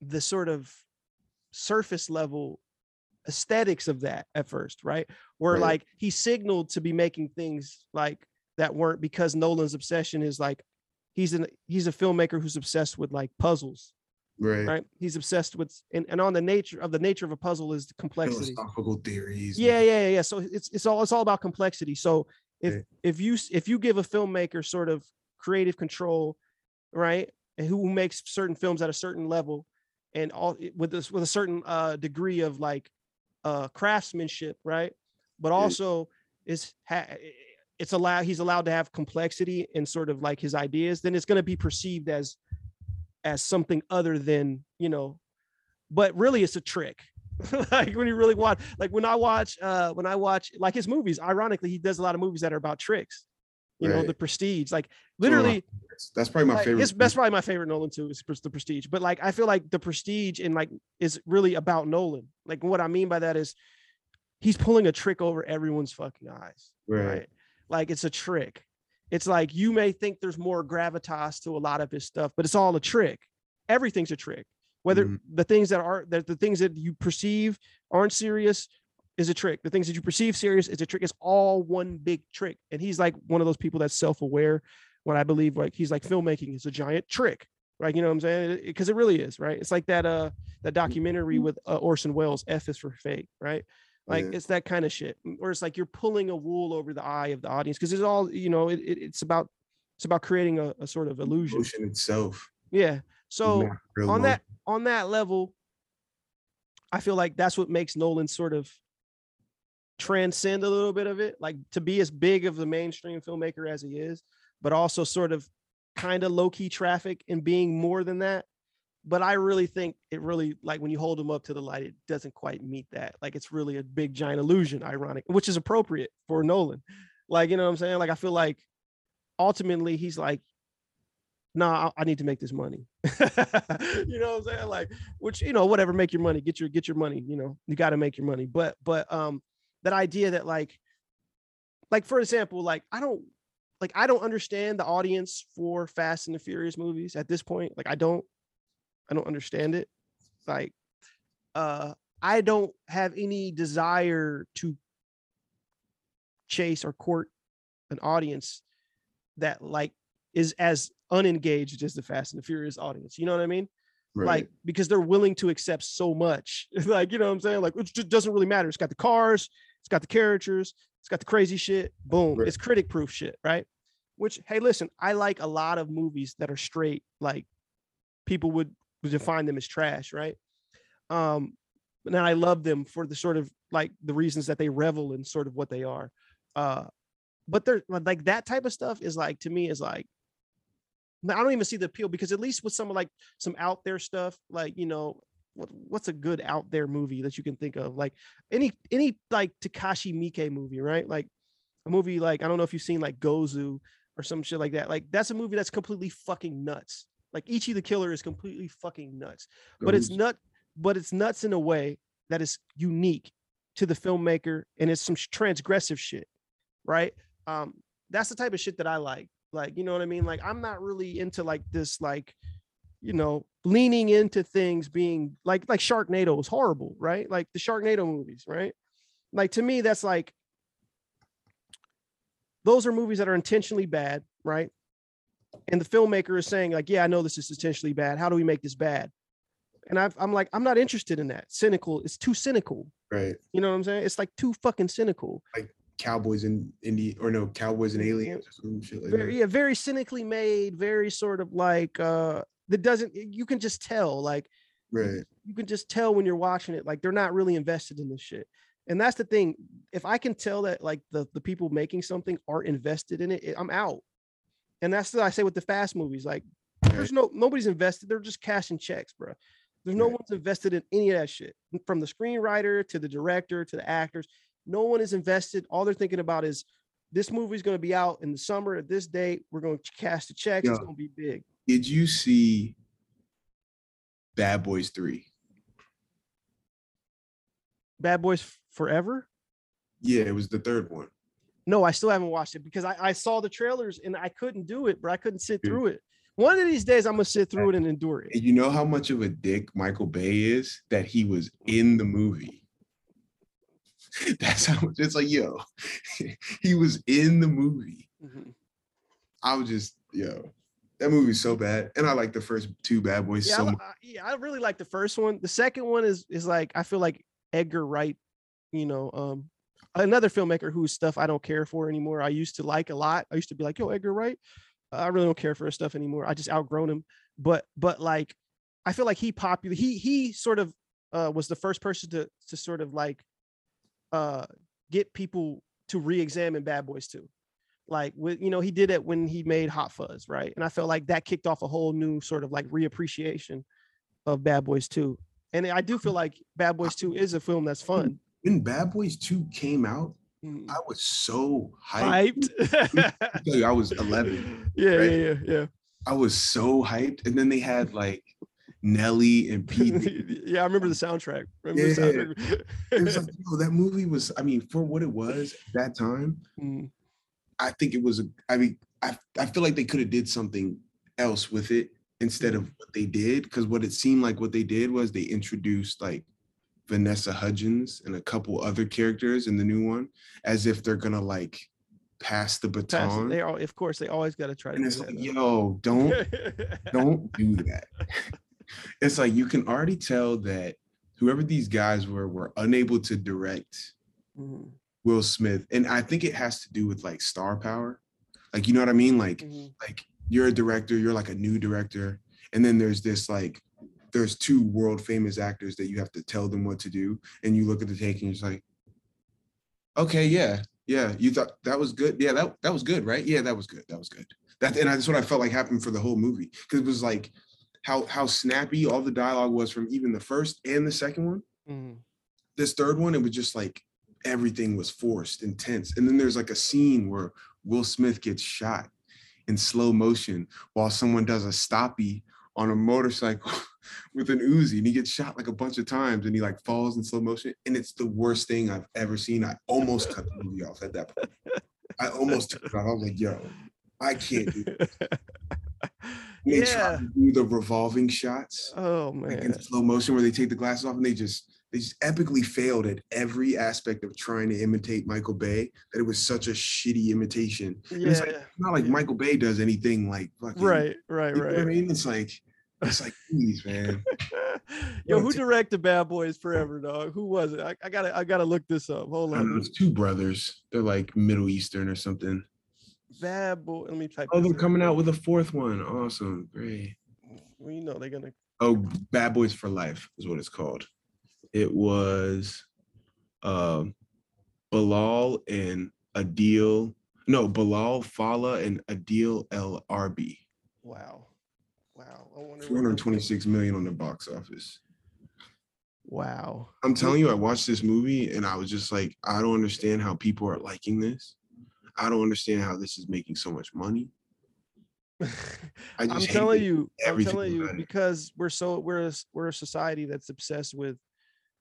the sort of surface level aesthetics of that at first right where Right. like he signaled to be making things like that weren't because nolan's obsession is like he's an he's a filmmaker who's obsessed with like puzzles Right. right he's obsessed with and, and on the nature of the nature of a puzzle is the complexity Philosophical theories. yeah yeah yeah yeah so it's it's all it's all about complexity so if Yeah. if you if you give a filmmaker sort of creative control right and who makes certain films at a certain level and all with this with a certain uh degree of like uh craftsmanship right? But also is ha- it's allowed he's allowed to have complexity and sort of like his ideas then it's going to be perceived as as something other than you know but really it's a trick. Like when you really watch like when i watch uh when i watch like his movies ironically he does a lot of movies that are about tricks you know the prestige like literally That's- That's probably my like, favorite. it's that's probably my favorite Nolan too. Is the Prestige, but like I feel like the Prestige and like is really about Nolan. Like what I mean by that is he's pulling a trick over everyone's fucking eyes. Right. Right. Like it's a trick. It's like you may think there's more gravitas to a lot of his stuff, but it's all a trick. Everything's a trick. Whether Mhm. the things that are that the things that you perceive aren't serious is a trick. The things that you perceive serious is a trick. It's all one big trick. And he's like one of those people that's self-aware when I believe like he's like filmmaking is a giant trick, right? You know what I'm saying? Because it, really is, right? It's like that uh that documentary Mm-hmm. with uh, Orson Welles, F is for fake, right? Like Yeah. it's that kind of shit, where it's like you're pulling a wool over the eye of the audience because it's all you know. It, it, it's about it's about creating a, a sort of illusion. Motion itself. Yeah. So on that on that level, I feel like that's what makes Nolan sort of transcend a little bit of it, like to be as big of the mainstream filmmaker as he is, but also sort of kind of low key traffic and being more than that. But I really think it really like when you hold him up to the light, it doesn't quite meet that. Like it's really a big giant illusion, ironic, which is appropriate for Nolan. Like, you know what I'm saying? Like I feel like ultimately he's like, nah, I, need to make this money. you know what I'm saying? Like, which, you know, whatever, make your money, get your get your money, you know, you got to make your money. But but um that idea that like, like for example, like I don't like I don't understand the audience for Fast and the Furious movies at this point. Like I don't I don't understand it. Like uh I don't have any desire to chase or court an audience that like is as unengaged as the Fast and the Furious audience. You know what I mean? Right. Like because they're willing to accept so much. like, you know what I'm saying? Like it just doesn't really matter. It's got the cars, it's got the characters, it's got the crazy shit. Boom. Right. It's critic proof shit, right? Which hey, listen, I like a lot of movies that are straight like people would, would define them as trash, right? Um and then I love them for the sort of like the reasons that they revel in sort of what they are. Uh but they're like that type of stuff is like to me is like I don't even see the appeal because at least with some like some out there stuff, like you know, what what's a good out there movie that you can think of? Like any any like Takashi Miike movie, right? Like a movie like I don't know if you've seen like Gozu or some shit like that. Like that's a movie that's completely fucking nuts. Like Ichi the Killer is completely fucking nuts, but it's nut, but it's nuts in a way that is unique to the filmmaker and it's some transgressive shit, right? Um, that's the type of shit that I like. Like, you know what I mean? Like, I'm not really into like this, like, you know, leaning into things being like like Sharknado is horrible, right? Like the Sharknado movies, right? Like to me, that's like those are movies that are intentionally bad, right? And the filmmaker is saying, like, yeah, I know this is intentionally bad. How do we make this bad? And I've, I'm like, I'm not interested in that. Cynical. It's too cynical. right. You know what I'm saying? It's like too fucking cynical. Like cowboys and Indie or no Cowboys and Aliens or some shit like very that. yeah very cynically made very sort of like uh that doesn't you can just tell like Right. you can just tell when you're watching it like they're not really invested in this shit. And that's the thing if i can tell that like the the people making something aren't invested in it, it i'm out. And that's what i say with the fast movies like there's no nobody's invested they're just cashing checks bro there's no Right. one's invested in any of that shit from the screenwriter to the director to the actors. No one is invested all they're thinking about is this movie's going to be out in the summer at this date we're going to cash the checks it's going to be big Did you see Bad Boys 3? bad boys forever Yeah, it was the third one. No, I still haven't watched it because I, I saw the trailers and I couldn't do it, but I couldn't sit Dude. through it. One of these days, I'm gonna sit through it and endure it. And you know how much of a dick Michael Bay is that he was in the movie. That's how much it's like, yo, he was in the movie. Mhm. I was just, yo, that movie's so bad. And I like the first two bad boys Yeah, so much. I- yeah, I really like the first one. The second one is is like I feel like Edgar Wright, you know, um, another filmmaker whose stuff I don't care for anymore. I used to like a lot. I used to be like, yo, Edgar Wright. I really don't care for his stuff anymore. I just outgrown him. But but like, I feel like he popular. He he sort of uh, was the first person to to sort of like uh, get people to re-examine Bad Boys 2. Like with you know he did it when he made Hot Fuzz, right? And I felt like that kicked off a whole new sort of like reappreciation of Bad Boys 2. And I do feel like Bad Boys 2 is a film that's fun. When Bad Boys 2 came out, Mm. I was so hyped. Hyped. I was 11. yeah, right? yeah, yeah, yeah. I was so hyped. And then they had like Nelly and Pete. Yeah, I remember the soundtrack. Remember the Yeah. was like, yo, that movie was, I mean, for what it was at that time, Mm, I think it was, a, I mean, I, I feel like they could have did something else with it instead of what they did. Because what it seemed like what they did was they introduced like Vanessa Hudgens and a couple other characters in the new one as if they're gonna like pass the Pass baton. They all, of course, they always got to try to. and it's like, yo, don't don't do that. it's like you can already tell that whoever these guys were were unable to direct Mhm, Will Smith, and I think it has to do with like star power. Like you know what I mean? Like mhm. like you're a director, you're like a new director, and then there's this like there's two world famous actors that you have to tell them what to do, and you look at the take and you're just like, okay, yeah, yeah, you thought that was good, yeah, that that was good, right? Yeah, that was good, that was good. That and that's what I felt like happened for the whole movie because it was like how how snappy all the dialogue was from even the first and the second one. Mhm. This third one, it was just like everything was forced, intense, and then there's like a scene where Will Smith gets shot in slow motion while someone does a stoppie on a motorcycle with an Uzi and he gets shot like a bunch of times and he like falls in slow motion and it's the worst thing I've ever seen. I almost cut the movie off at that point. I almost took it off. I was like, yo, I can't do this. They try to do the revolving shots Oh like man. in slow motion where they take the glasses off and they just they just epically failed at every aspect of trying to imitate Michael Bay that it was such a shitty imitation. And it's like Yeah. it's not like Yeah. Michael Bay does anything like fucking Right. Right. you know what I mean? It's like it's like please, man. Yo, who directed Bad Boys Forever, dog? Who was it? I, I gotta I gotta look this up. Hold I don't know, on. it's two brothers. They're like Middle Eastern or something. Bad Boy. Let me type. Oh, they're in. coming out with a fourth one. Awesome. Great. Well, you know they're gonna. Oh, Bad Boys for Life is what it's called. It was um Bilal and Adil. No, Bilall Fallah and Adil El Arbi. Wow. Wow. I wonder. 426 million on the box office. Wow. I'm telling you, I watched this movie and I was just like, I don't understand how people are liking this. I don't understand how this is making so much money. I I'm telling you, I'm telling you, because we're so we're a, we're a society that's obsessed with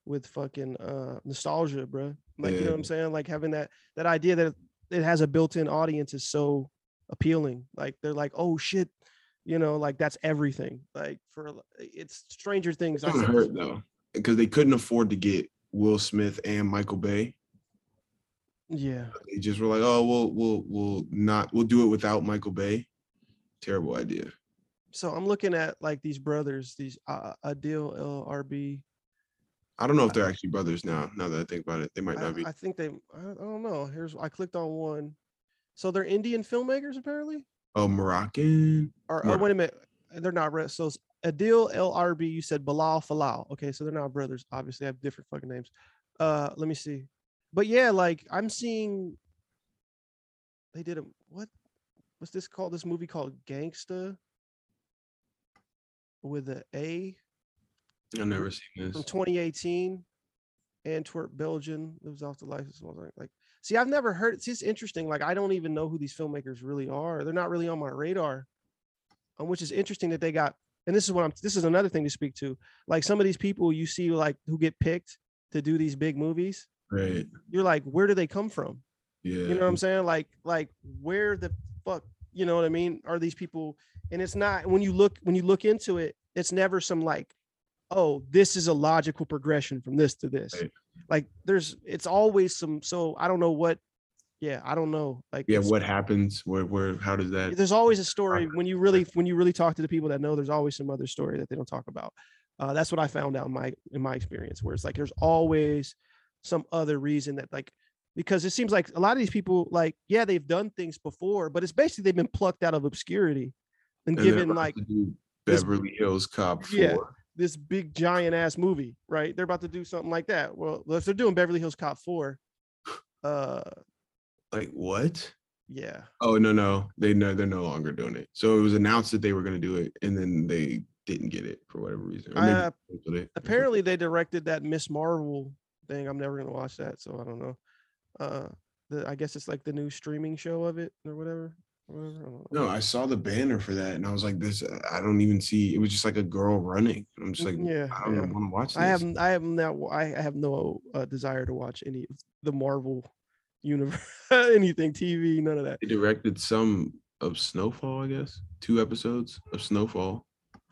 with fucking uh nostalgia, bro. Like you know what I'm saying? Like having that that idea that it has a built-in audience is so appealing. Like they're like, oh shit, you know, like that's everything. Like for it's Stranger Things. It's I gonna hurt though, because they couldn't afford to get Will Smith and Michael Bay. Yeah. They just were like, oh, we'll we'll we'll not we'll do it without Michael Bay. Terrible idea. So I'm looking at like these brothers, these uh, Adil El Arbi. I don't know if they're actually brothers now. Now that I think about it, they might not be. I think they. I, don't know. Here's I clicked on one. So they're Indian filmmakers apparently. Oh, Moroccan. Or, or Mor- wait a minute, they're not. re- So Adil El Arbi. You said Bilal Falal. Okay, so they're not brothers. Obviously, have different fucking names. Uh, let me see. But yeah, like I'm seeing. They did a what? What's this called? This movie called Gangsta. With a A I've never seen this. from 2018. Antwerp, Belgium lives off the license. Like, like, see, I've never heard. It's just interesting. Like, I don't even know who these filmmakers really are. They're not really on my radar. Um, which is interesting that they got. And this is what I'm. This is another thing to speak to. Like some of these people you see, like who get picked to do these big movies. Right. You're like, where do they come from? Yeah. You know what I'm saying? Like, like where the fuck, you know what I mean? Are these people? And it's not when you look when you look into it, it's never some like, oh, this is a logical progression from this to this. Right. Like there's it's always some so I don't know what, yeah, I don't know. Like Yeah. What happens? Where? Where? How does that? there's always a story when you really when you really talk to the people that know there's always some other story that they don't talk about uh, that's what i found out in my in my experience where it's like there's always some other reason that like because it seems like a lot of these people like yeah they've done things before but it's basically they've been plucked out of obscurity and, And given like Beverly Hills Cop Four. Yeah. This big giant ass movie right they're about to do something like that well if they're doing beverly hills cop 4 uh Like what? yeah Oh no no they no they're no longer doing it. So it was announced that they were going to do it, and then they didn't get it for whatever reason. Uh, apparently they directed that Miss Marvel thing. I'm never gonna watch that, so I don't know. Uh, the, I guess it's like the new streaming show of it or whatever. Whatever, I don't know. No, I saw the banner for that, and I was like, "This, I don't even see." It was just like a girl running. I'm just like, yeah, I don't yeah. want to watch this. I have I have now I have no uh, desire to watch any of the Marvel universe, anything TV, none of that. They directed some of Snowfall, I guess, two episodes of Snowfall.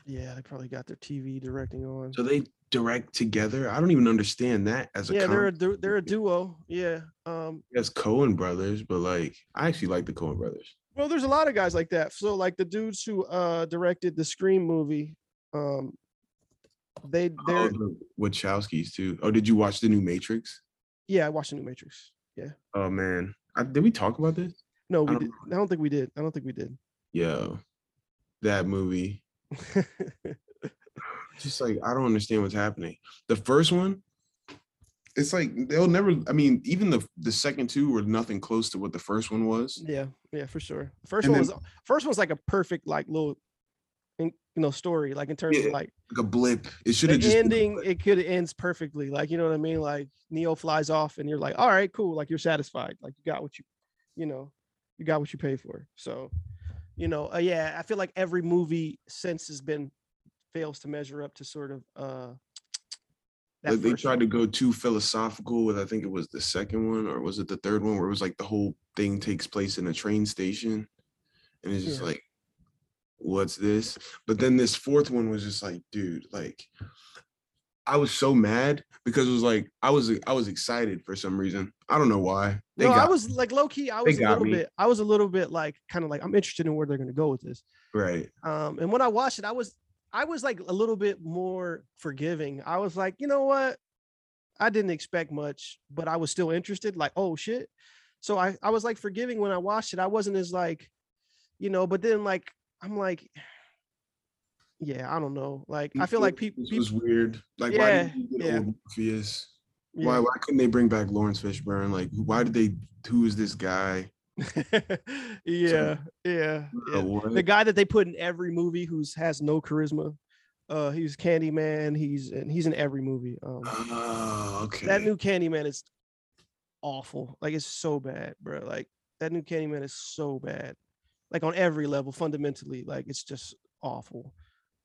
Yeah, they probably got their TV directing on. So they direct together. I don't even understand that as a yeah, they're a they're a duo. Yeah. Um. as Coen brothers, but like I actually like the Coen brothers. Well, there's a lot of guys like that. So like the dudes who uh directed the Scream movie, um, they Oh, they're the Wachowskis too. Oh, did you watch the new Matrix? yeah. I watched the new Matrix. Yeah. Oh man, I, did we talk about this? No, I we don't did. I don't think we did. I don't think we did. Yo, that movie. Just like I don't understand what's happening. The first one, it's like they'll never. I mean, even the the second two were nothing close to what the first one was. yeah, yeah, for sure. First And one then- was first one's like a perfect like little, in- you know, story. Like in terms Yeah, of like Like a blip. It should have just ending, it could ends perfectly. Like you know what I mean? Like Neo flies off, and you're like, all right, cool. Like you're satisfied. Like you got what you, you know, you got what you pay for. So, you know, uh, yeah, I feel like every movie since has been fails to measure up to sort of uh Like they tried one. to go too philosophical with I think it was the second one or was it the third one where it was like the whole thing takes place in a train station and it's just Yeah. like what's this? But then this fourth one was just like dude like I was so mad because it was like I was I was excited for some reason. I don't know why. They no, I was like low key. I was a little me. bit. I was a little bit like kind of like I'm interested in where they're going to go with this. right. Um, and when I watched it, I was I was like a little bit more forgiving. I was like, you know what? I didn't expect much, but I was still interested. Like, oh shit. So I I was like forgiving when I watched it. I wasn't as like, you know. But then like I'm like, yeah, I don't know. Like I feel like people. this was weird. Like why Yeah, did you get yeah. Morpheus? yeah. Why why couldn't they bring back Laurence Fishburne? Like why did they who is this guy? yeah, yeah, yeah. The guy that they put in every movie who's has no charisma. Uh, he's Candyman. He's and he's in every movie. Um, Oh, okay. that new Candyman is awful. Like it's so bad, bro. Like that new Candyman is so bad. Like on every level, fundamentally, like it's just awful.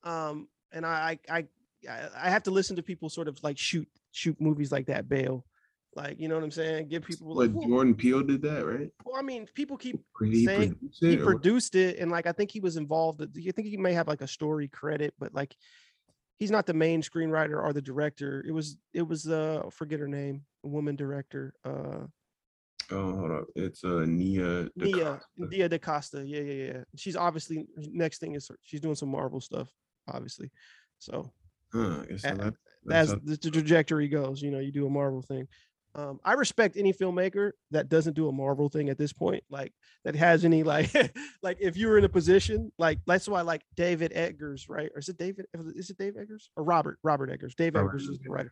Um, and I I I I I have to listen to people sort of like shoot shoot movies like that bail. Like, you know what I'm saying? Give people like, well, Jordan Peele did that, right? well, I mean, people keep He saying- produced he or produced it and like i think he was involved i think he may have like a story credit but like he's not the main screenwriter or the director it was it was uh forget her name a woman director uh Oh, hold up. It's uh Nia. nia DaCosta. dia da costa yeah yeah yeah she's obviously next thing is she's doing some marvel stuff obviously so Huh, I guess so Uh, that, that's how- the, the trajectory goes you know you do a marvel thing um, I respect any filmmaker that doesn't do a Marvel thing at this point, like that has any like, like if you were in a position like that's why like David Eggers, right? Or is it David? Is it Dave Eggers or Robert Robert Eggers? Dave Robert Eggers is the writer.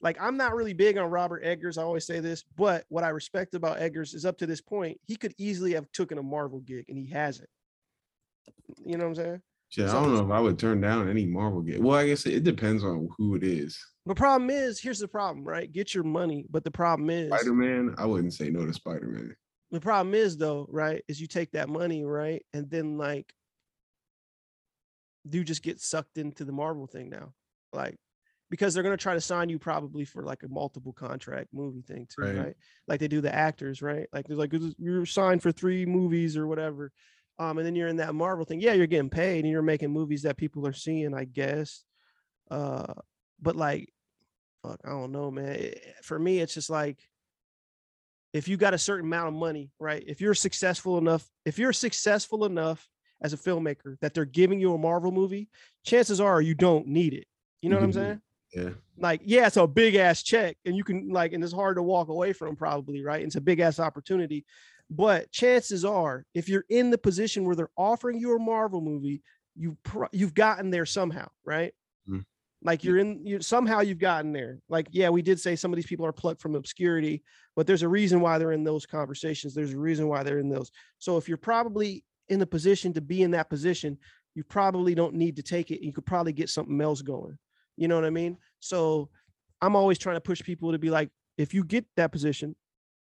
Like I'm not really big on Robert Eggers. I always say this, but what I respect about Eggers is up to this point, he could easily have taken a Marvel gig and he hasn't. You know what I'm saying? Shit, I don't know if I would turn down any Marvel game. Well, I guess it, it depends on who it is. The problem is, here's the problem, right? Get your money, but the problem is Spider Man, I wouldn't say no to Spider Man. the problem is though, right? Is you take that money, right? And then like do you just get sucked into the Marvel thing now. Like because they're gonna try to sign you probably for like a multiple contract movie thing too, Right. right? Like they do the actors, right? Like they're like you're signed for three movies or whatever. Um, and then you're in that Marvel thing. Yeah, you're getting paid and you're making movies that people are seeing, I guess. Uh, but like, fuck, I don't know, man. It- for me, it's just like if you got a certain amount of money, right? If you're successful enough, if you're successful enough as a filmmaker that they're giving you a Marvel movie, chances are you don't need it. You know what I'm Mhm. saying? Yeah. Like, yeah, it's a big ass check, and you can like, and it's hard to walk away from, probably, right? It's a big ass opportunity. But chances are, if you're in the position where they're offering you a Marvel movie, you pro- you've gotten there somehow, right? Mhm. Like you're in you somehow you've gotten there. Like, yeah, we did say some of these people are plucked from obscurity, but there's a reason why they're in those conversations. There's a reason why they're in those. So if you're probably in the position to be in that position, you probably don't need to take it. You could probably get something else going. You know what I mean? So I'm always trying to push people to be like, if you get that position,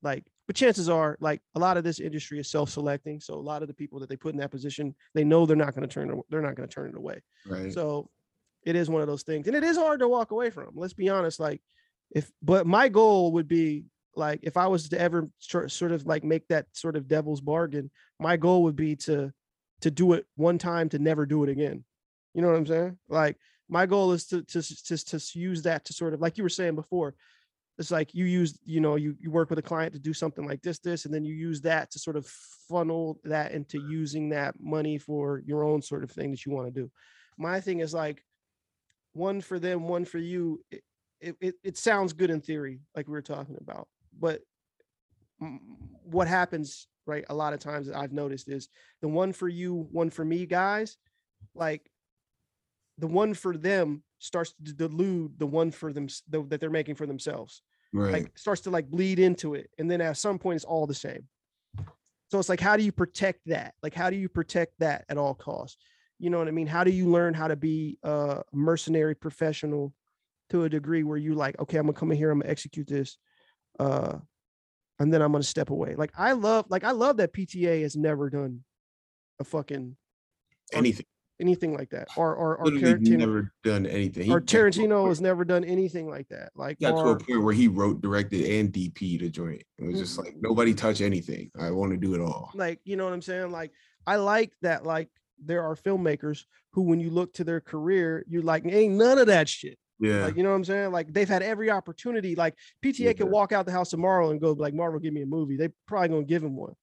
like, but chances are, like, a lot of this industry is self-selecting. So a lot of the people that they put in that position, they know they're not going to turn, they're not going to turn it away. Right. So it is one of those things, and it is hard to walk away from. Let's be honest. Like, if but my goal would be like if I was to ever sor- sort of like make that sort of devil's bargain, my goal would be to to do it one time to never do it again. You know what I'm saying? Like my goal is to to to to use that to sort of like you were saying before. It's like you use, you know, you you work with a client to do something like this, this, and then you use that to sort of funnel that into using that money for your own sort of thing that you want to do. My thing is like one for them, one for you. It, it, it, sounds good in theory, like we were talking about, but what happens, right? A lot of times that I've noticed is the one for you, one for me, guys, like the one for them starts to delude the one for them the, that they're making for themselves. Right. like starts to like bleed into it and then at some point it's all the same. So it's like how do you protect that? Like how do you protect that at all costs? You know what i mean? How do you learn how to be a mercenary professional to a degree where you like okay i'm gonna come in here i'm gonna execute this uh and then i'm gonna step away. Like i love like i love that pta has never done a fucking Anything. Anything like that or or, or Literally Tarantino, never done anything. He or got to a Tarantino has never done anything like that like got to a point where he wrote, directed, and DP the joint. It was just mm-hmm. like nobody touch anything. I want to do it all. like you know what i'm saying like i like that like there are filmmakers who when you look to their career you're like ain't none of that shit Yeah. like you know what i'm saying like they've had every opportunity like pta Yeah. could walk out the house tomorrow and go like marvel give me a movie they probably gonna give him one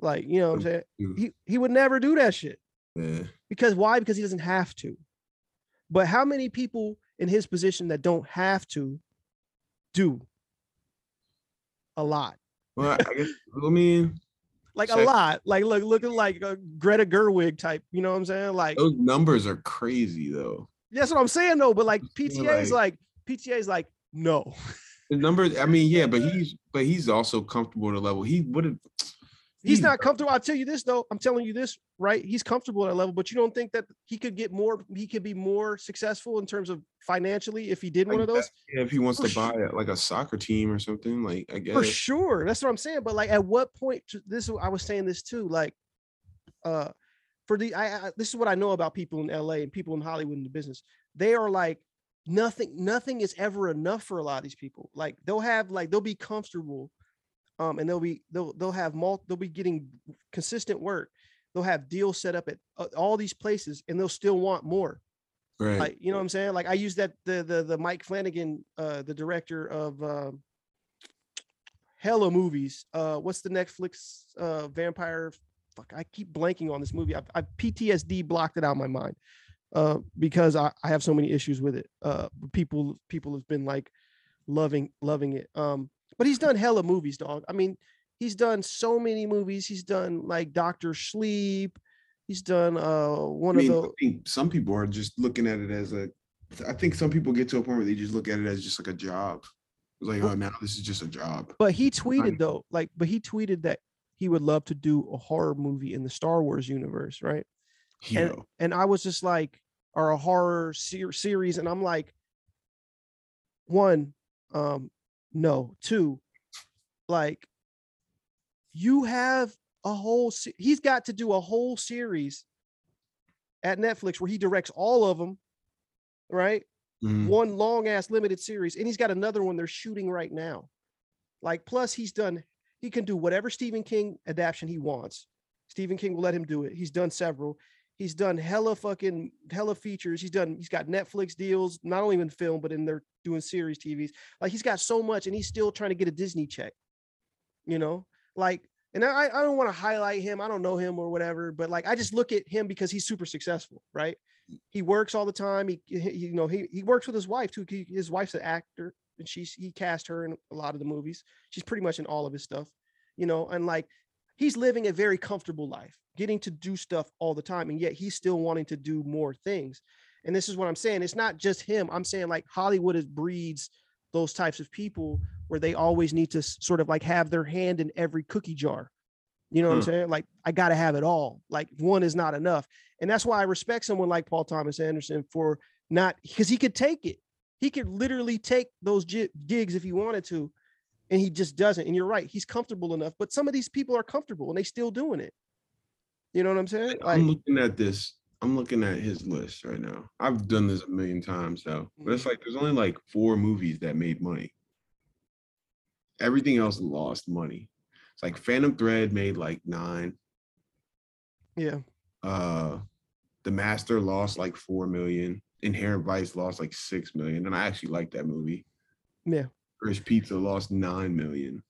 like you know what i'm saying he, he would never do that shit yeah. because why because he doesn't have to but how many people in his position that don't have to do a lot Well, I guess I mean like a lot like look looking like a greta gerwig type you know what i'm saying like those numbers are crazy though. That's what I'm saying though. But like PTA is like PTA is like no. The numbers, I mean, yeah, but he's but he's also comfortable at a level. He would have He's not comfortable. I'll tell you this though. I'm telling you this, right? He's comfortable at a level, but you don't think that he could get more, he could be more successful in terms of financially if he did one of those? Yeah, if he wants For to buy like a soccer team or something. Like I guess For sure. That's what I'm saying. But like at what point this I was saying this too. Like uh for the I, I this is what I know about people in LA and people in Hollywood in the business. They are like nothing, nothing is ever enough for a lot of these people. Like they'll have like they'll be comfortable um and they'll be they'll they'll have mul they'll be getting consistent work. They'll have deals set up at uh, all these places and they'll still want more. right. Like, you know what I'm saying? Like I use that the the the Mike Flanagan, uh, the director of um, hella movies. Uh, what's the Netflix uh vampire? Fuck, I keep blanking on this movie. I, I PTSD blocked it out of my mind uh because I, I have so many issues with it. Uh, people people have been like loving loving it. Um, but he's done hella movies, dog. I mean, he's done so many movies. He's done like Doctor Sleep. He's done uh one I mean, of I the think some people are just looking at it as a. I think some people get to a point where they just look at it as just like a job. It's like, oh, now this is just a job. But he tweeted though, like, but he tweeted that he would love to do a horror movie in the Star Wars universe, right? Hero. And I was just like, or a horror ser- series, and I'm like, one, um, no, two, like, you have a whole. Se- he's got to do a whole series at Netflix where he directs all of them, right? Mhm. one long ass limited series, and he's got another one they're shooting right now. Like, plus he's done, he can do whatever Stephen King adaptation he wants. Stephen King will let him do it. He's done several. He's done hella fucking hella features. He's done, he's got Netflix deals, not only in film, but in their doing series TVs. Like he's got so much, and he's still trying to get a Disney check. You know, like, and I, I don't want to highlight him. I don't know him or whatever, but like I just look at him because he's super successful, right? he works all the time. He, he you know, he he works with his wife too. He, his wife's an actor, and she's he cast her in a lot of the movies. She's pretty much in all of his stuff, you know. And like, he's living a very comfortable life, getting to do stuff all the time, and yet he's still wanting to do more things. And this is what I'm saying. It's not just him. I'm saying like Hollywood is breeds those types of people where they always need to sort of like have their hand in every cookie jar. You know what I'm hmm. saying? Like I got to have it all. Like one is not enough. And that's why I respect someone like Paul Thomas Anderson for not because he could take it. He could literally take those gigs if he wanted to, and he just doesn't. And you're right, he's comfortable enough. But some of these people are comfortable and they still doing it. You know what I'm saying? Like, I'm looking at this. I'm looking at his list right now. I've done this a million times though, but it's like there's only like four movies that made money. Everything else lost money. It's like Phantom Thread made like nine. yeah, Uh, The Master lost like four million. Inherent Vice lost like six million, and I actually like that movie. Yeah. Licorice Pizza lost nine million.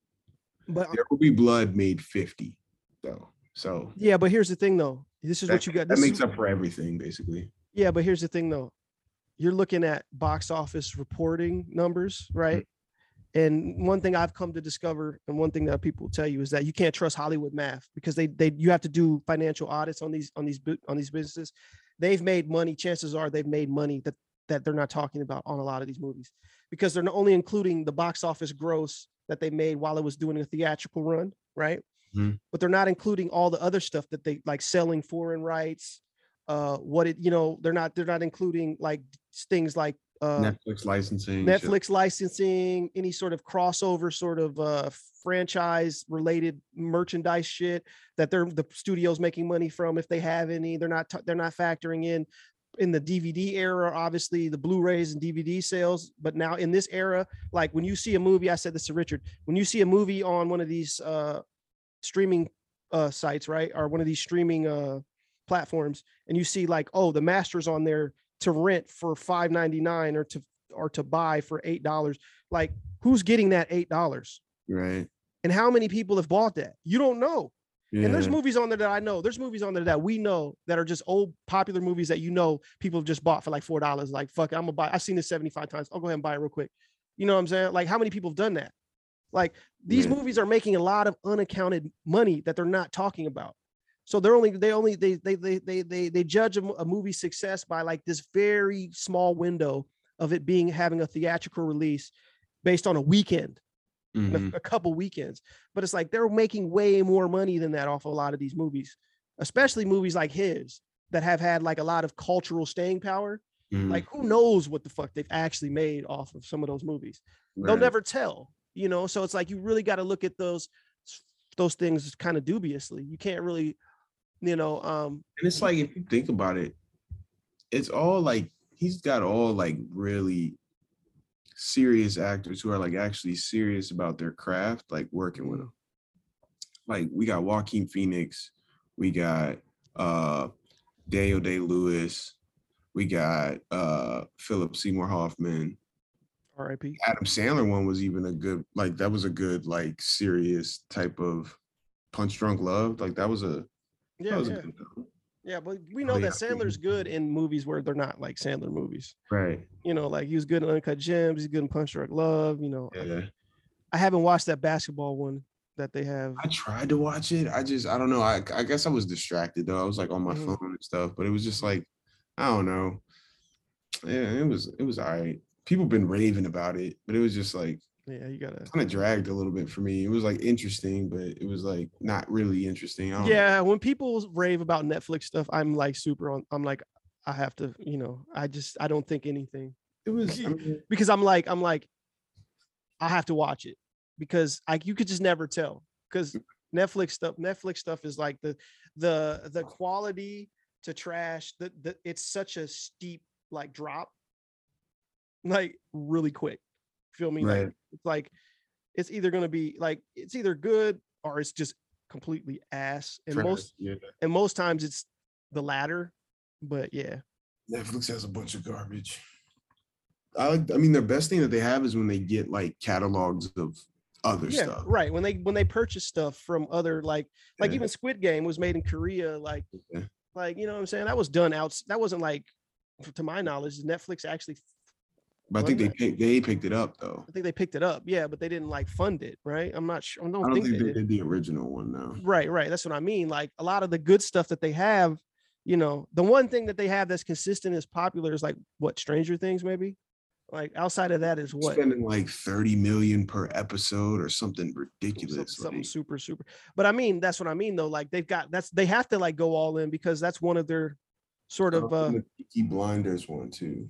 But There Will Be Blood made fifty, though. So yeah, but here's the thing though. This is that, what you got. that makes is, up for everything, basically. yeah, but here's the thing though. You're looking at box office reporting numbers, right? Mm-hmm. And one thing I've come to discover, and one thing that people tell you is that you can't trust Hollywood math because they they you have to do financial audits on these on these on these businesses. They've made money. Chances are they've made money that that they're not talking about on a lot of these movies because they're not only including the box office gross that they made while it was doing a theatrical run, right? Mhm. But they're not including all the other stuff that they like selling foreign rights. Uh, what it you know they're not they're not including like things like uh Netflix licensing. shit. Netflix licensing, any sort of crossover sort of uh franchise related merchandise shit that they're the studios making money from if they have any. They're not they're not factoring in in the DVD era, obviously the Blu-rays and DVD sales, but now in this era, like when you see a movie, I said this to Richard, when you see a movie on one of these uh streaming uh sites, right? Or one of these streaming uh platforms, and you see like, oh, the master's on there to rent for 5.99 or to or to buy for eight dollars like who's getting that eight dollars Right. and how many people have bought that you don't know Yeah. and there's movies on there that i know. There's movies on there that we know that are just old popular movies that you know people have just bought for like four dollars. Like fuck it, i'm gonna buy i've seen this 75 times. I'll go ahead and buy it real quick. You know what i'm saying? Like how many people have done that? Like these Yeah. movies are making a lot of unaccounted money that they're not talking about. So they're only they only they they they they they, they judge a, a movie success by like this very small window of it being having a theatrical release based on a weekend Mhm. a, a couple weekends but it's like they're making way more money than that off a lot of these movies especially movies like his that have had like a lot of cultural staying power. Mhm. like who knows what the fuck they've actually made off of some of those movies? They'll never tell you know? So it's like you really got to look at those those things kind of dubiously. You can't really you know um And it's like if you think about it, it's all like he's got all like really serious actors who are like actually serious about their craft, like working with them. Like we got Joaquin Phoenix, we got uh Daniel Day Lewis, we got uh Philip Seymour Hoffman. rip Adam Sandler one was even a good like that was a good like serious type of punch drunk love. Like that was a yeah that was yeah. a good film. Yeah but we know Oh, yeah. that sandler's good in movies where they're not like sandler movies Right. you know like he was good in uncut gems he's good in punch drunk love you know Yeah. i haven't watched that basketball one that they have I tried to watch it. I just, I don't know. I, I guess I was distracted though. I was like on my Mhm. phone and stuff, but it was just like, I don't know. Yeah, it was, it was all right. People been raving about it, but it was just like yeah you gotta kind of dragged a little bit for me. It was like interesting, but it was like not really interesting. Don't know. yeah when people rave about netflix stuff i'm like super on i'm like i have to you know i just i don't think anything it was. I mean, because i'm like i'm like i have to watch it because like you could just never tell because mm. netflix stuff netflix stuff is like the the the quality to trash the, the it's such a steep like drop like really quick feel me like Right. It's like it's either going to be like it's either good or it's just completely ass and trash, most yeah. and most times it's the latter but yeah Netflix has a bunch of garbage. I. I mean, the best thing that they have is when they get like catalogs of other yeah stuff. right when they when they purchase stuff from other like like Yeah. even squid game was made in korea like Yeah. like you know what i'm saying that was done out that wasn't like to my knowledge netflix actually But I think they picked, they picked it up though. i think they picked it up yeah but they didn't like fund it right i'm not sure i don't, I don't think, think they they did. did the original one though. right right that's what i mean like a lot of the good stuff that they have you know the one thing that they have that's consistent is popular is like what stranger things maybe like outside of that is what spending like 30 million per episode or something ridiculous. something like- super super but i mean that's what i mean though like they've got that's they have to like go all in because that's one of their sort of Uh, the Peaky Blinders one too.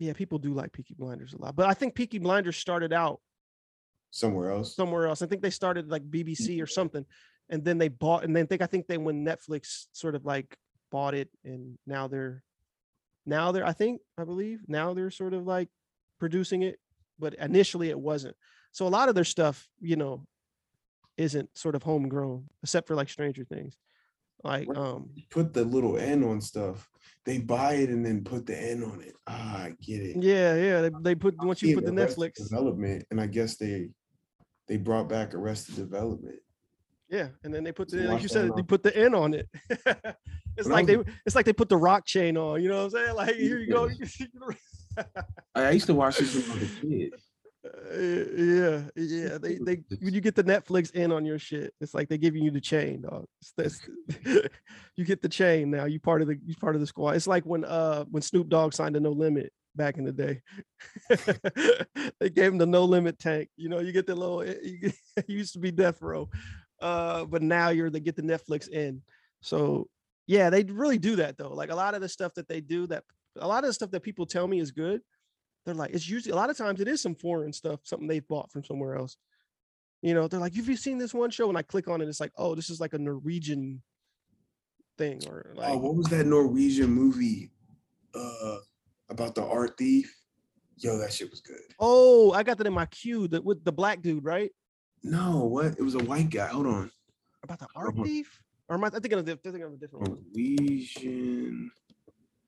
Yeah people do like peaky blinders a lot but i think peaky blinders started out Somewhere else. somewhere else. I think they started like bbc or mm-hmm. something and then they bought and then think i think they when netflix sort of like bought it and now they're now they're i think i believe now they're sort of like producing it but initially it wasn't. So a lot of their stuff you know isn't sort of homegrown except for like stranger things Like, um, Put the little N on stuff. They buy it and then put the N on it. Ah, I get it. yeah, yeah. They, they put once you put the Netflix, development, and I guess they they brought back Arrested Development. yeah, and then they put So the like you said, on- they put the N on it. it's When I like they it's like they put the rock chain on. You know what I'm saying? Like here you go. I I used to watch this when I was a kid. Uh, yeah, yeah. They they when you get the Netflix in on your shit, it's like they're giving you the chain, dog. It's this, you get the chain now. You part of the you part of the squad. It's like when uh when Snoop Dogg signed a No Limit back in the day. they gave him the No Limit tank. You know, you get the little. eh, You, get- you used to be death row, uh, but now you're they get the Netflix in. So yeah, they really do that though. Like a lot of the stuff that they do that a lot of the stuff that people tell me is good they're like it's usually a lot of times it is some foreign stuff something they've bought from somewhere else you know they're like have you seen this one show and i click on it it's like oh this is like a norwegian thing or like Oh, what was that Norwegian movie uh about the art thief? Yo, that shit was good. oh i got that in my queue that with the black dude right No, what? It was a white guy. Hold on. about the art thief or am i thinking of, the, thinking of a different one Norwegian.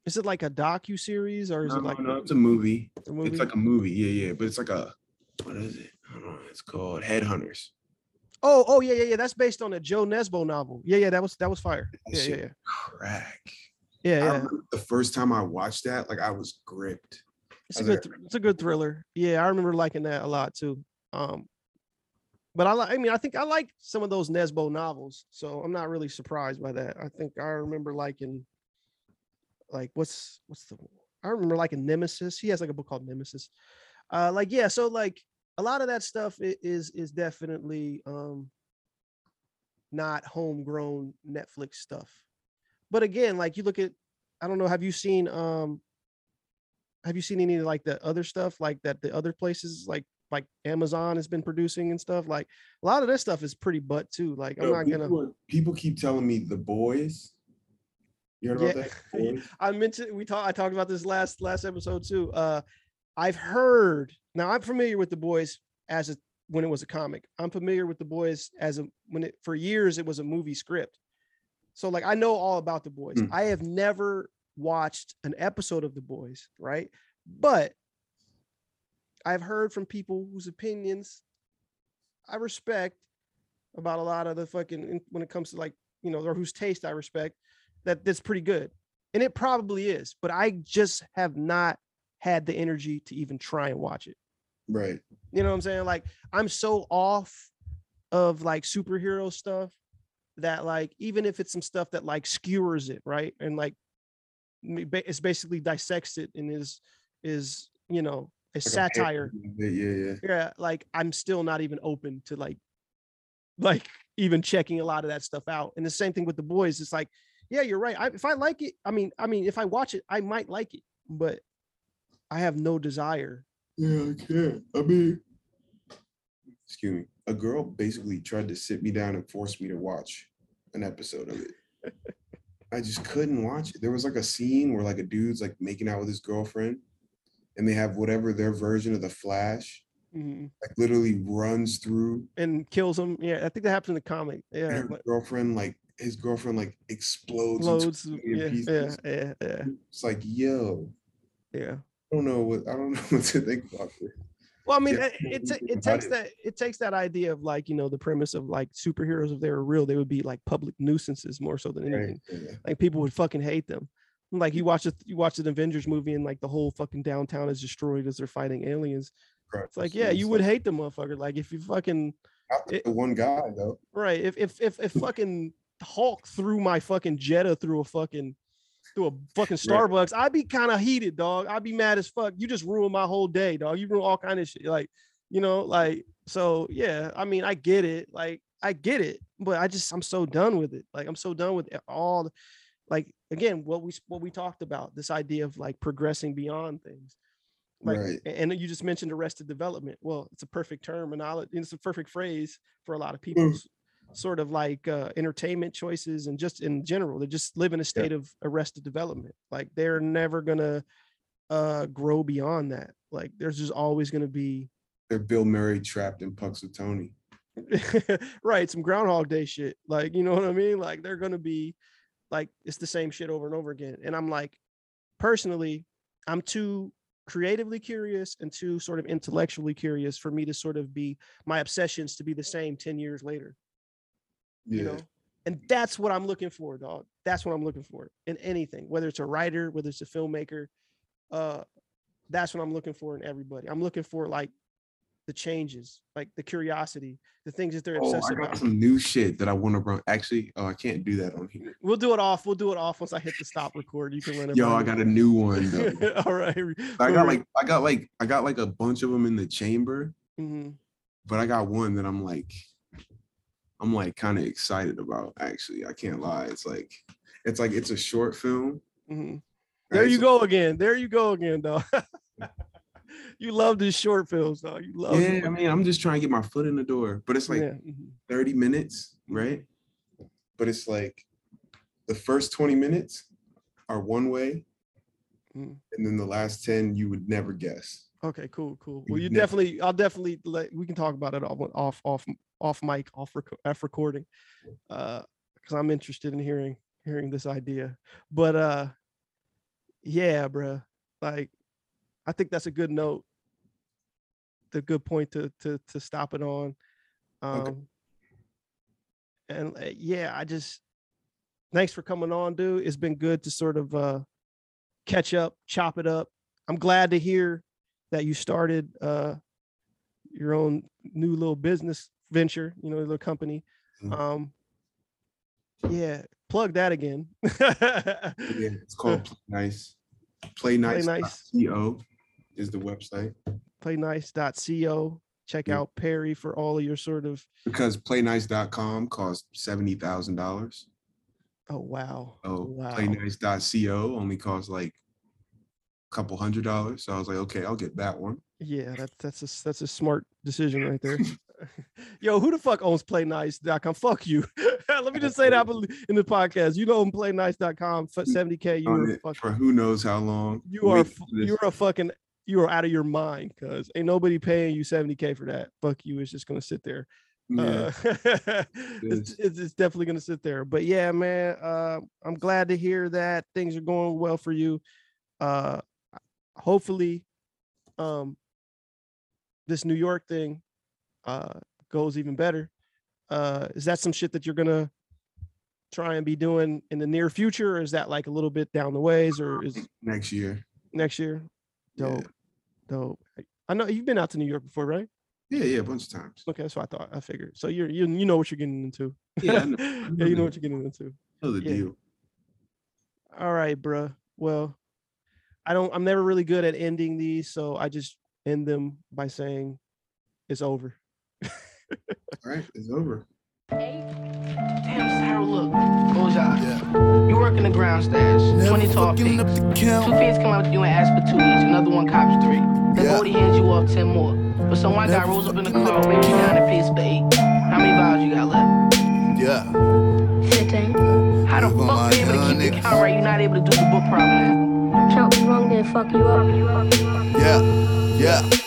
Is it like a docu series or is No, it like no, it's a movie. a movie It's like a movie. Yeah, yeah. But it's like a what is it? Hold on. It's called Headhunters. oh oh yeah yeah yeah that's based on a jo nesbo novel yeah yeah that was that was fire That yeah yeah yeah Crack. yeah, yeah. the first time I watched that, like I was gripped. It's a I was good. like- It's a good thriller. Yeah, I remember liking that a lot too. Um, but I like. I mean, I think I like some of those Nesbo novels, so I'm not really surprised by that. I think I remember liking, like, what's what's the? I remember like a Nemesis. He has like a book called Nemesis. Uh, like yeah, so like a lot of that stuff is is definitely um not homegrown Netflix stuff. But again, like you look at, I don't know, have you seen um have you seen any like the other stuff like that the other places like like Amazon has been producing and stuff like a lot of this stuff is pretty butt too like I'm Yo, not people, gonna people keep telling me the boys. You heard about Yeah. that? I mentioned we talked I talked about this last last episode too. Uh I've heard now I'm familiar with the boys as a when it was a comic. I'm familiar with the boys as a when it for years it was a movie script. So like I know all about the boys. Hmm. I have never watched an episode of the boys right? But I've heard from people whose opinions I respect about a lot of the fucking when it comes to like you know or whose taste I respect that that's pretty good and it probably is but I just have not had the energy to even try and watch it Right. you know what I'm saying? Like I'm so off of like superhero stuff that like even if it's some stuff that like skewers it, right? And like it's basically dissects it and is is you know a Like satire. Yeah, yeah. Yeah, like I'm still not even open to like like even checking a lot of that stuff out. And the same thing with the boys. It's like, yeah, you're right. I, if I like it, I mean, I mean, if I watch it, I might like it, but I have no desire. Yeah, I can't. I mean, excuse me. A girl basically tried to sit me down and force me to watch an episode of it. I just couldn't watch it. There was like a scene where like a dude's like making out with his girlfriend, and they have whatever their version of the Flash, Mhm. like literally runs through And kills him. Yeah, I think that happens in the comic. Yeah, her but girlfriend, like his girlfriend, like explodes. a Yeah, yeah, yeah, yeah, It's like, yo, yeah. I don't know what I don't know what to think about this. Well, I mean, Yeah, it, it, we ta- think it takes that it takes that idea of like you know the premise of like superheroes if they were real they would be like public nuisances more so than anything. Right? Yeah. Like people would fucking hate them. Like you watch it, you watch an Avengers movie and like the whole fucking downtown is destroyed as they're fighting aliens. It's like yeah, you would hate the motherfucker. Like if you fucking Not the it- one guy though. right if if if, if fucking Hulk threw my fucking Jetta through a fucking through a fucking Right. Starbucks, I'd be kind of heated, dog. I'd be mad as fuck. You just ruined my whole day, dog. You ruined all kind of shit. Like, you know, like so yeah. I mean, I get it. Like, I get it, but I just I'm so done with it. Like, I'm so done with all. the- Like again, what we what we talked about, this idea of like progressing beyond things. Like, Right. and you just mentioned arrested development. Well, it's a perfect term terminology. It's a perfect phrase for a lot of mm. people's sort of like uh, entertainment choices and just in general, they just live in a state of arrested development. Like they're never gonna uh, grow beyond that. Like there's just always gonna be They're Bill Murray trapped in Punxsutawney. right, some Groundhog Day shit. Like, you know what I mean? Like, they're gonna be like it's the same shit over and over again. And I'm like, personally, I'm too creatively curious and too sort of intellectually curious for me to sort of be my obsessions to be the same 10 years later. You know, and that's what I'm looking for, dog. That's what I'm looking for in anything, whether it's a writer, whether it's a filmmaker. Uh, that's what I'm looking for in everybody. I'm looking for like the changes, like the curiosity, the things that they're Oh, obsessed I got about. some new shit that I want to run. Actually, oh, I can't do that on here. We'll do it off. We'll do it off once I hit the stop record. You can run it. Yo, I got a new one though. All right. I got like I got like I got like a bunch of them in the chamber, hmm but I got one that I'm like I'm like kind of excited about actually. I can't lie. It's like it's like it's a short film. hmm There right? you So- go again. There you go again, dog. you love these short films, dog. You love. Yeah, I mean, I'm just trying to get my foot in the door, but it's like yeah. mhm. 30 minutes, right? But it's like the first 20 minutes are one way, Mhm. and then the last 10 you would never guess. Okay, cool, cool. Well, you definitely, I'll definitely let we can talk about it off, off, off, off mic, off, rec- off recording, uh, because I'm interested in hearing hearing this idea. But uh, yeah, bruh, like, I think that's a good note, the good point to to to stop it on. Um, Okay. and uh, yeah, I just thanks for coming on, dude. It's been good to sort of uh catch up, chop it up. I'm glad to hear that you started uh your own new little business venture, you know, little company. Mhm. Um yeah, plug that again. Yeah, it's called Play Nice. Play Nice. Nice. Co is the website Play Playnice.co. Check Yeah. out Perry for all of your sort of because playnice.com costs seventy thousand dollars. oh wow. Oh, wow. playnice.co only costs like a couple hundred dollars. So I was like, okay, I'll get that one. Yeah, that's that's a that's a smart decision right there. Yo, who the fuck owns playnice.com? Fuck you. Let me just say that in the podcast. You own playnice.com for 70k. You it for who knows how long. you are Wait f- for this. you're a fucking you are out of your mind because ain't nobody paying you 70k for that. Fuck you. It's just gonna sit there. Yeah. Uh, it's, it's, it's definitely gonna sit there. But yeah, man, uh, I'm glad to hear that things are going well for you. Uh, hopefully, um, this New York thing uh, goes even better. Uh, is that some shit that you're gonna try and be doing in the near future, or is that like a little bit down the ways, or is next year. next year? Yeah. Dope, dope. I know you've been out to New York before, right? Yeah, yeah, a bunch of times. Okay, that's what I thought. I figured. So you're you you know what you're getting into. Yeah, I know- I yeah, you know what you're getting into. know the Yeah. deal. All right, bruh. Well, I don't. I'm never really good at ending these, so I just end them by saying it's over. All right, it's over. Damn, Sarah, look. Close Yeah. You work in the ground stash. 20 tall pigs. Two kids come up to you and ask for two each. Another one cops three. Then Yeah. Bodie hands you off 10 more. But some white guy rolls up in the car, waves you down and pays for eight. How many vials you got left? Yeah. 15. How the You fuck gonna you able to lie, keep the niggas. count right? You're not able to do the book problem. Count me wrong, then fuck you up. Yeah, yeah.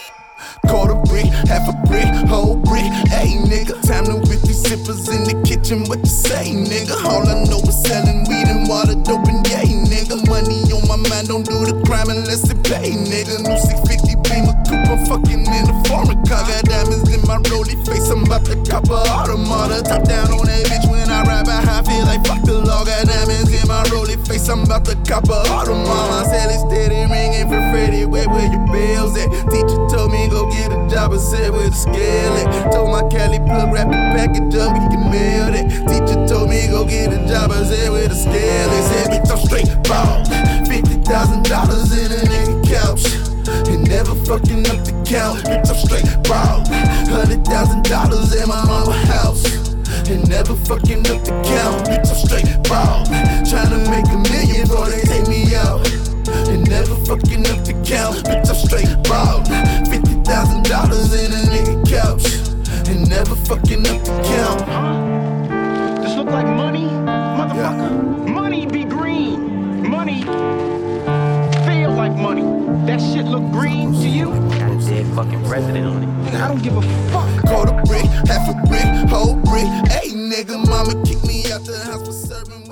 Half a brick, whole brick. Hey, nigga, time to whip these zippers in the kitchen. What you say, nigga? All I know is selling weed and water, dope and yay, nigga. Money on my mind, don't do the crime unless it pay, nigga. New 650 Beamer fucking in a foreign car. Got diamonds in my rollie face, I'm about to cop a automata. Top down on that bitch when I ride behind, feel like fuck the law. Got diamonds in my rollie face, I'm about to cop a automata. Sell it steady, ringing for Freddie. Where where your bills at? Teacher told me go get a job, I said with a scale at. Told my Cali plug, wrap the package up, we can mail it. Teacher told me go get a job, I said with a scale at. Said bitch, I'm straight thousand dollars in a nigga couch. Never fucking up the count. Bitch, I'm straight bald. Hundred thousand dollars in my mama house. And never fucking up the count. Bitch, I'm straight bald. Tryna make a million before they take me out. And never fucking up the count. Bitch, I'm straight bald. Fifty thousand dollars in a nigga couch. And never fucking up the count. Huh? This look like money? Motherfucker. Money be green. Money like money. That shit look green to you? Got a dead fucking president on it. I don't give a fuck. Quarter brick, half a brick, whole brick. Hey, nigga, mama kicked me out the house for serving.